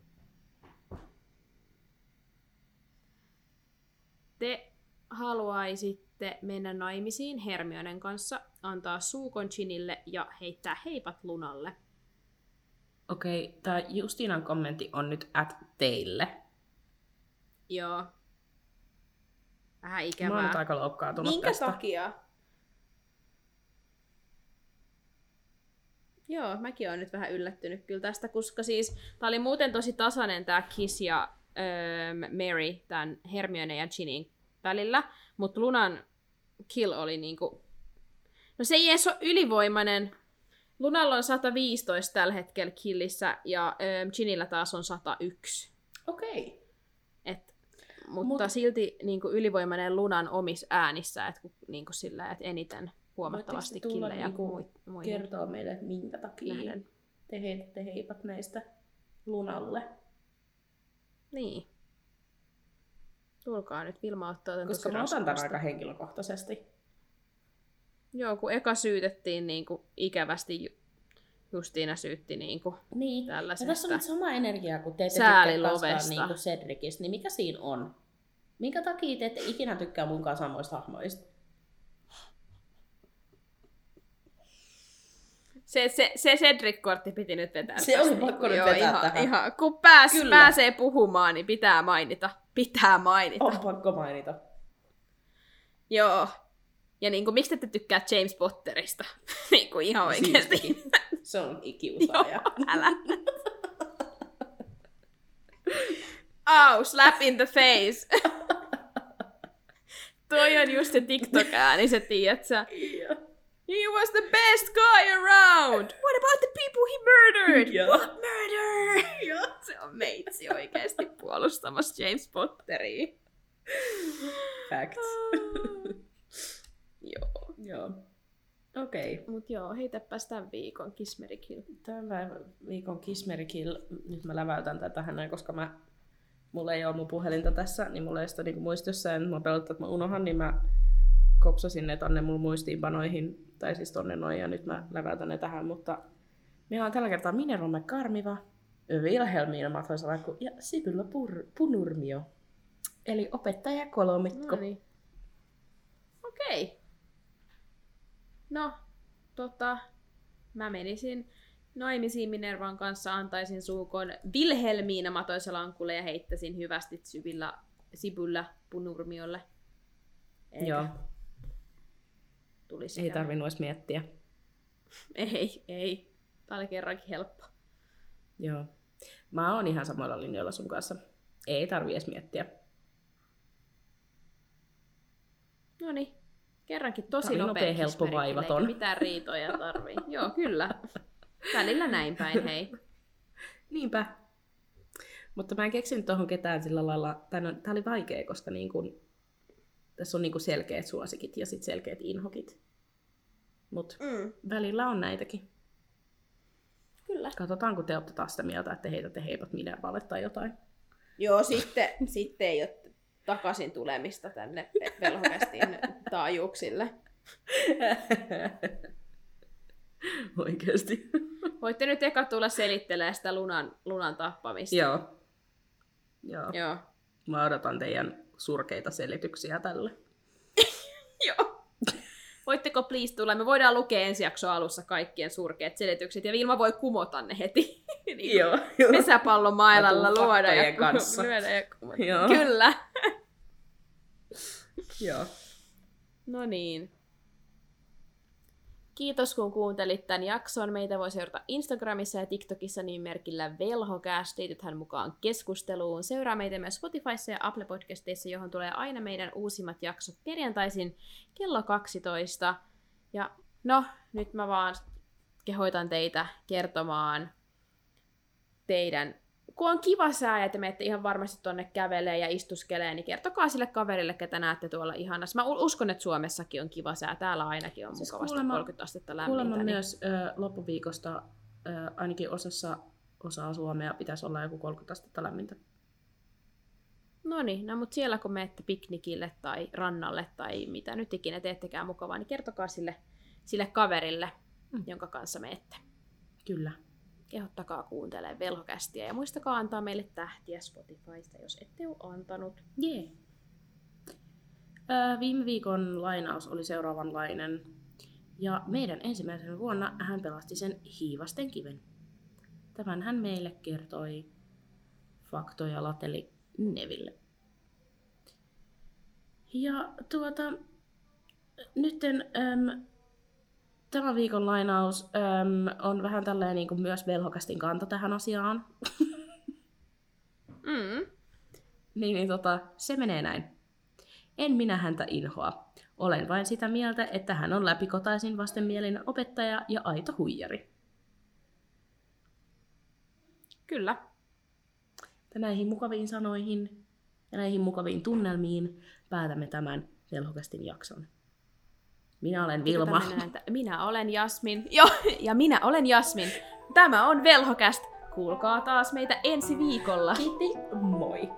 Te haluaisitte mennä naimisiin Hermionen kanssa, antaa suukon Chinille ja heittää heipat Lunalle. Okei, okay, tämä Justinan kommentti on nyt at teille. Joo. Vähän Mä oon ikävää. nyt aika loukkaantunut Minkä tästä. takia? Joo, mäkin olen nyt vähän yllättynyt kyllä tästä, koska siis tää oli muuten tosi tasainen tää Kiss ja öö, Mary tämän Hermione ja Ginin välillä, mutta Lunan kill oli niinku... No se ei edes ole ylivoimainen. Lunalla on 115 tällä hetkellä killissä ja öö, Ginillä taas on 101. Okei. Okay. Et, mutta Mut- silti niin kuin ylivoimainen Lunan omissa äänissä, että niin kuin sillä, että eniten huomattavasti tulla killejä niinku kuin mui- muihin Kertoo meille, että minkä takia nähden. te heitätte heipat meistä lunalle. Niin. Tulkaa nyt, Vilma ottaa tämän Koska mä otan tämän aika henkilökohtaisesti. Joo, kun eka syytettiin niin kuin ikävästi, Justiina syytti niin kuin Niin. Ja tällaisesta. tässä on nyt sama energia, kun te ette Sääli tykkää niin kuin Cedricistä, niin mikä siinä on? Minkä takia te ette ikinä tykkää munkaan samoista hahmoista? Se, se, se Cedric-kortti piti nyt vetää. Se oli pakko nyt joo, vetää ihan, tähän. Ihan, kun pääs, Kyllä. pääsee puhumaan, niin pitää mainita. Pitää mainita. On pakko mainita. Joo. Ja niin kuin, miksi te ette tykkää James Potterista? niin kuin ihan oikeasti. Syystäkin. Se on ikiusaaja. Älä. Au, slap in the face. Toi on just se TikTok-ääni, se tiedät sä. Joo. He was the best guy around! What about the people he murdered? Joo. What murder? Se on meitsi oikeasti puolustamassa James Potteria. Facts. Joo. Okei. Okay. Mut joo, heitäpäs tämän viikon Kismerikill. Tämän viikon Kismerikill, nyt mä läväytän tätä hänen, koska mä, mulla ei ole mun puhelinta tässä, niin mulla ei sitä niinku muistiossa, ja nyt mä pelottaa, että mä unohan, niin mä kopsasin ne tonne mun muistiinpanoihin, tai siis tonne noin, ja nyt mä läväytän ne tähän, mutta meillä on tällä kertaa Minerome Karmiva, Wilhelmiina Mathoisalaku ja Sipylä Pur- Punurmio. Eli opettaja kolmikko. No niin. Okei. No, tota, mä menisin naimisiin Minervan kanssa, antaisin suukon Vilhelmiina Matoisalankulle ja heittäisin hyvästi syvillä Sibyllä Punurmiolle. Eikä Joo, tulisi ei tarvinnut edes miettiä. Ei, ei. Tää oli kerrankin helppo. Joo. Mä oon ihan samoilla linjoilla sun kanssa. Ei tarvi edes miettiä. No niin. Kerrankin tosi nopea, nopea, helppo, vaivaton. Eikä mitään riitoja tarvii. Joo, kyllä. Välillä näin päin, hei. Niinpä. Mutta mä en keksinyt tuohon ketään sillä lailla, tai no, tää oli vaikea, koska niin kun, tässä on niin kun selkeät suosikit ja sitten selkeät inhokit. Mut Mm, välillä on näitäkin. kyllä. Katsotaan, kun te olette taas sitä mieltä, että heitätte heipat Minervalle tai jotain. Joo, sitten, sitten ei ole takaisin tulemista tänne velhokästiin taajuuksille. Oikeesti. Voitte nyt eka tulla selittelemään sitä lunan, lunan tappamista. Joo. Joo. Joo. Mä odotan teidän surkeita selityksiä tälle. Joo. Voitteko please tulla? Me voidaan lukea ensi jakson alussa kaikkien surkeat selitykset, ja Vilma voi kumota ne heti. niin Joo. Pesäpallon mailalla luoda ja, kanssa. lyödä ja kumota. Joo. Kyllä. Joo. No niin. Kiitos kun kuuntelit tämän jakson. Meitä voi seurata Instagramissa ja TikTokissa niin merkillä velhocast. Liitythän mukaan keskusteluun. Seuraa meitä myös Spotifyssa ja Apple Podcasteissa, johon tulee aina meidän uusimmat jaksot perjantaisin kello 12. Ja no, nyt mä vaan kehoitan teitä kertomaan teidän kun on kiva sää ja te menette ihan varmasti tonne kävelee ja istuskelee, niin kertokaa sille kaverille, ketä näette tuolla ihanassa. Mä uskon, että Suomessakin on kiva sää. Täällä ainakin on Siis mukavasti kuulemma- 30 astetta lämmintä. Kuulemma niin... myös ö, loppuviikosta ö, ainakin osassa osaa Suomea pitäisi olla joku 30 astetta lämmintä. No niin, no mutta siellä kun menette piknikille tai rannalle tai mitä nyt ikinä teettekään mukavaa, niin kertokaa sille, sille kaverille, Mm. jonka kanssa menette. Kyllä. Kehottakaa kuuntelemaan velhokästiä ja muistakaa antaa meille tähtiä Spotifysta, jos ette ole antanut. Jee. Yeah. Öö, viime viikon lainaus oli seuraavanlainen. Ja meidän ensimmäisenä vuonna hän pelasti sen hiivasten kiven. Tämän hän meille kertoi faktoja lateli Neville. Ja tuota, nytten äm, tämä viikon lainaus äm, on vähän tälleen niin kuin myös velhokastin kanta tähän asiaan. Mm. niin, niin tota, se menee näin. En minä häntä inhoa. Olen vain sitä mieltä, että hän on läpikotaisin vastenmielinen opettaja ja aito huijari. Kyllä. Ja näihin mukaviin sanoihin ja näihin mukaviin tunnelmiin päätämme tämän velhokastin jakson. Minä olen Vilma. Minä olen Jasmin. Joo, ja minä olen Jasmin. Tämä on Velhokäst. Kuulkaa taas meitä ensi viikolla. Kiitti, moi!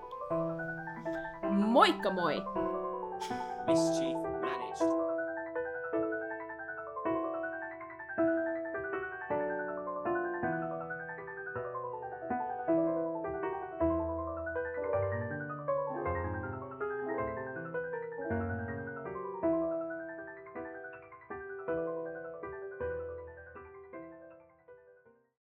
Moikka moi! Mischief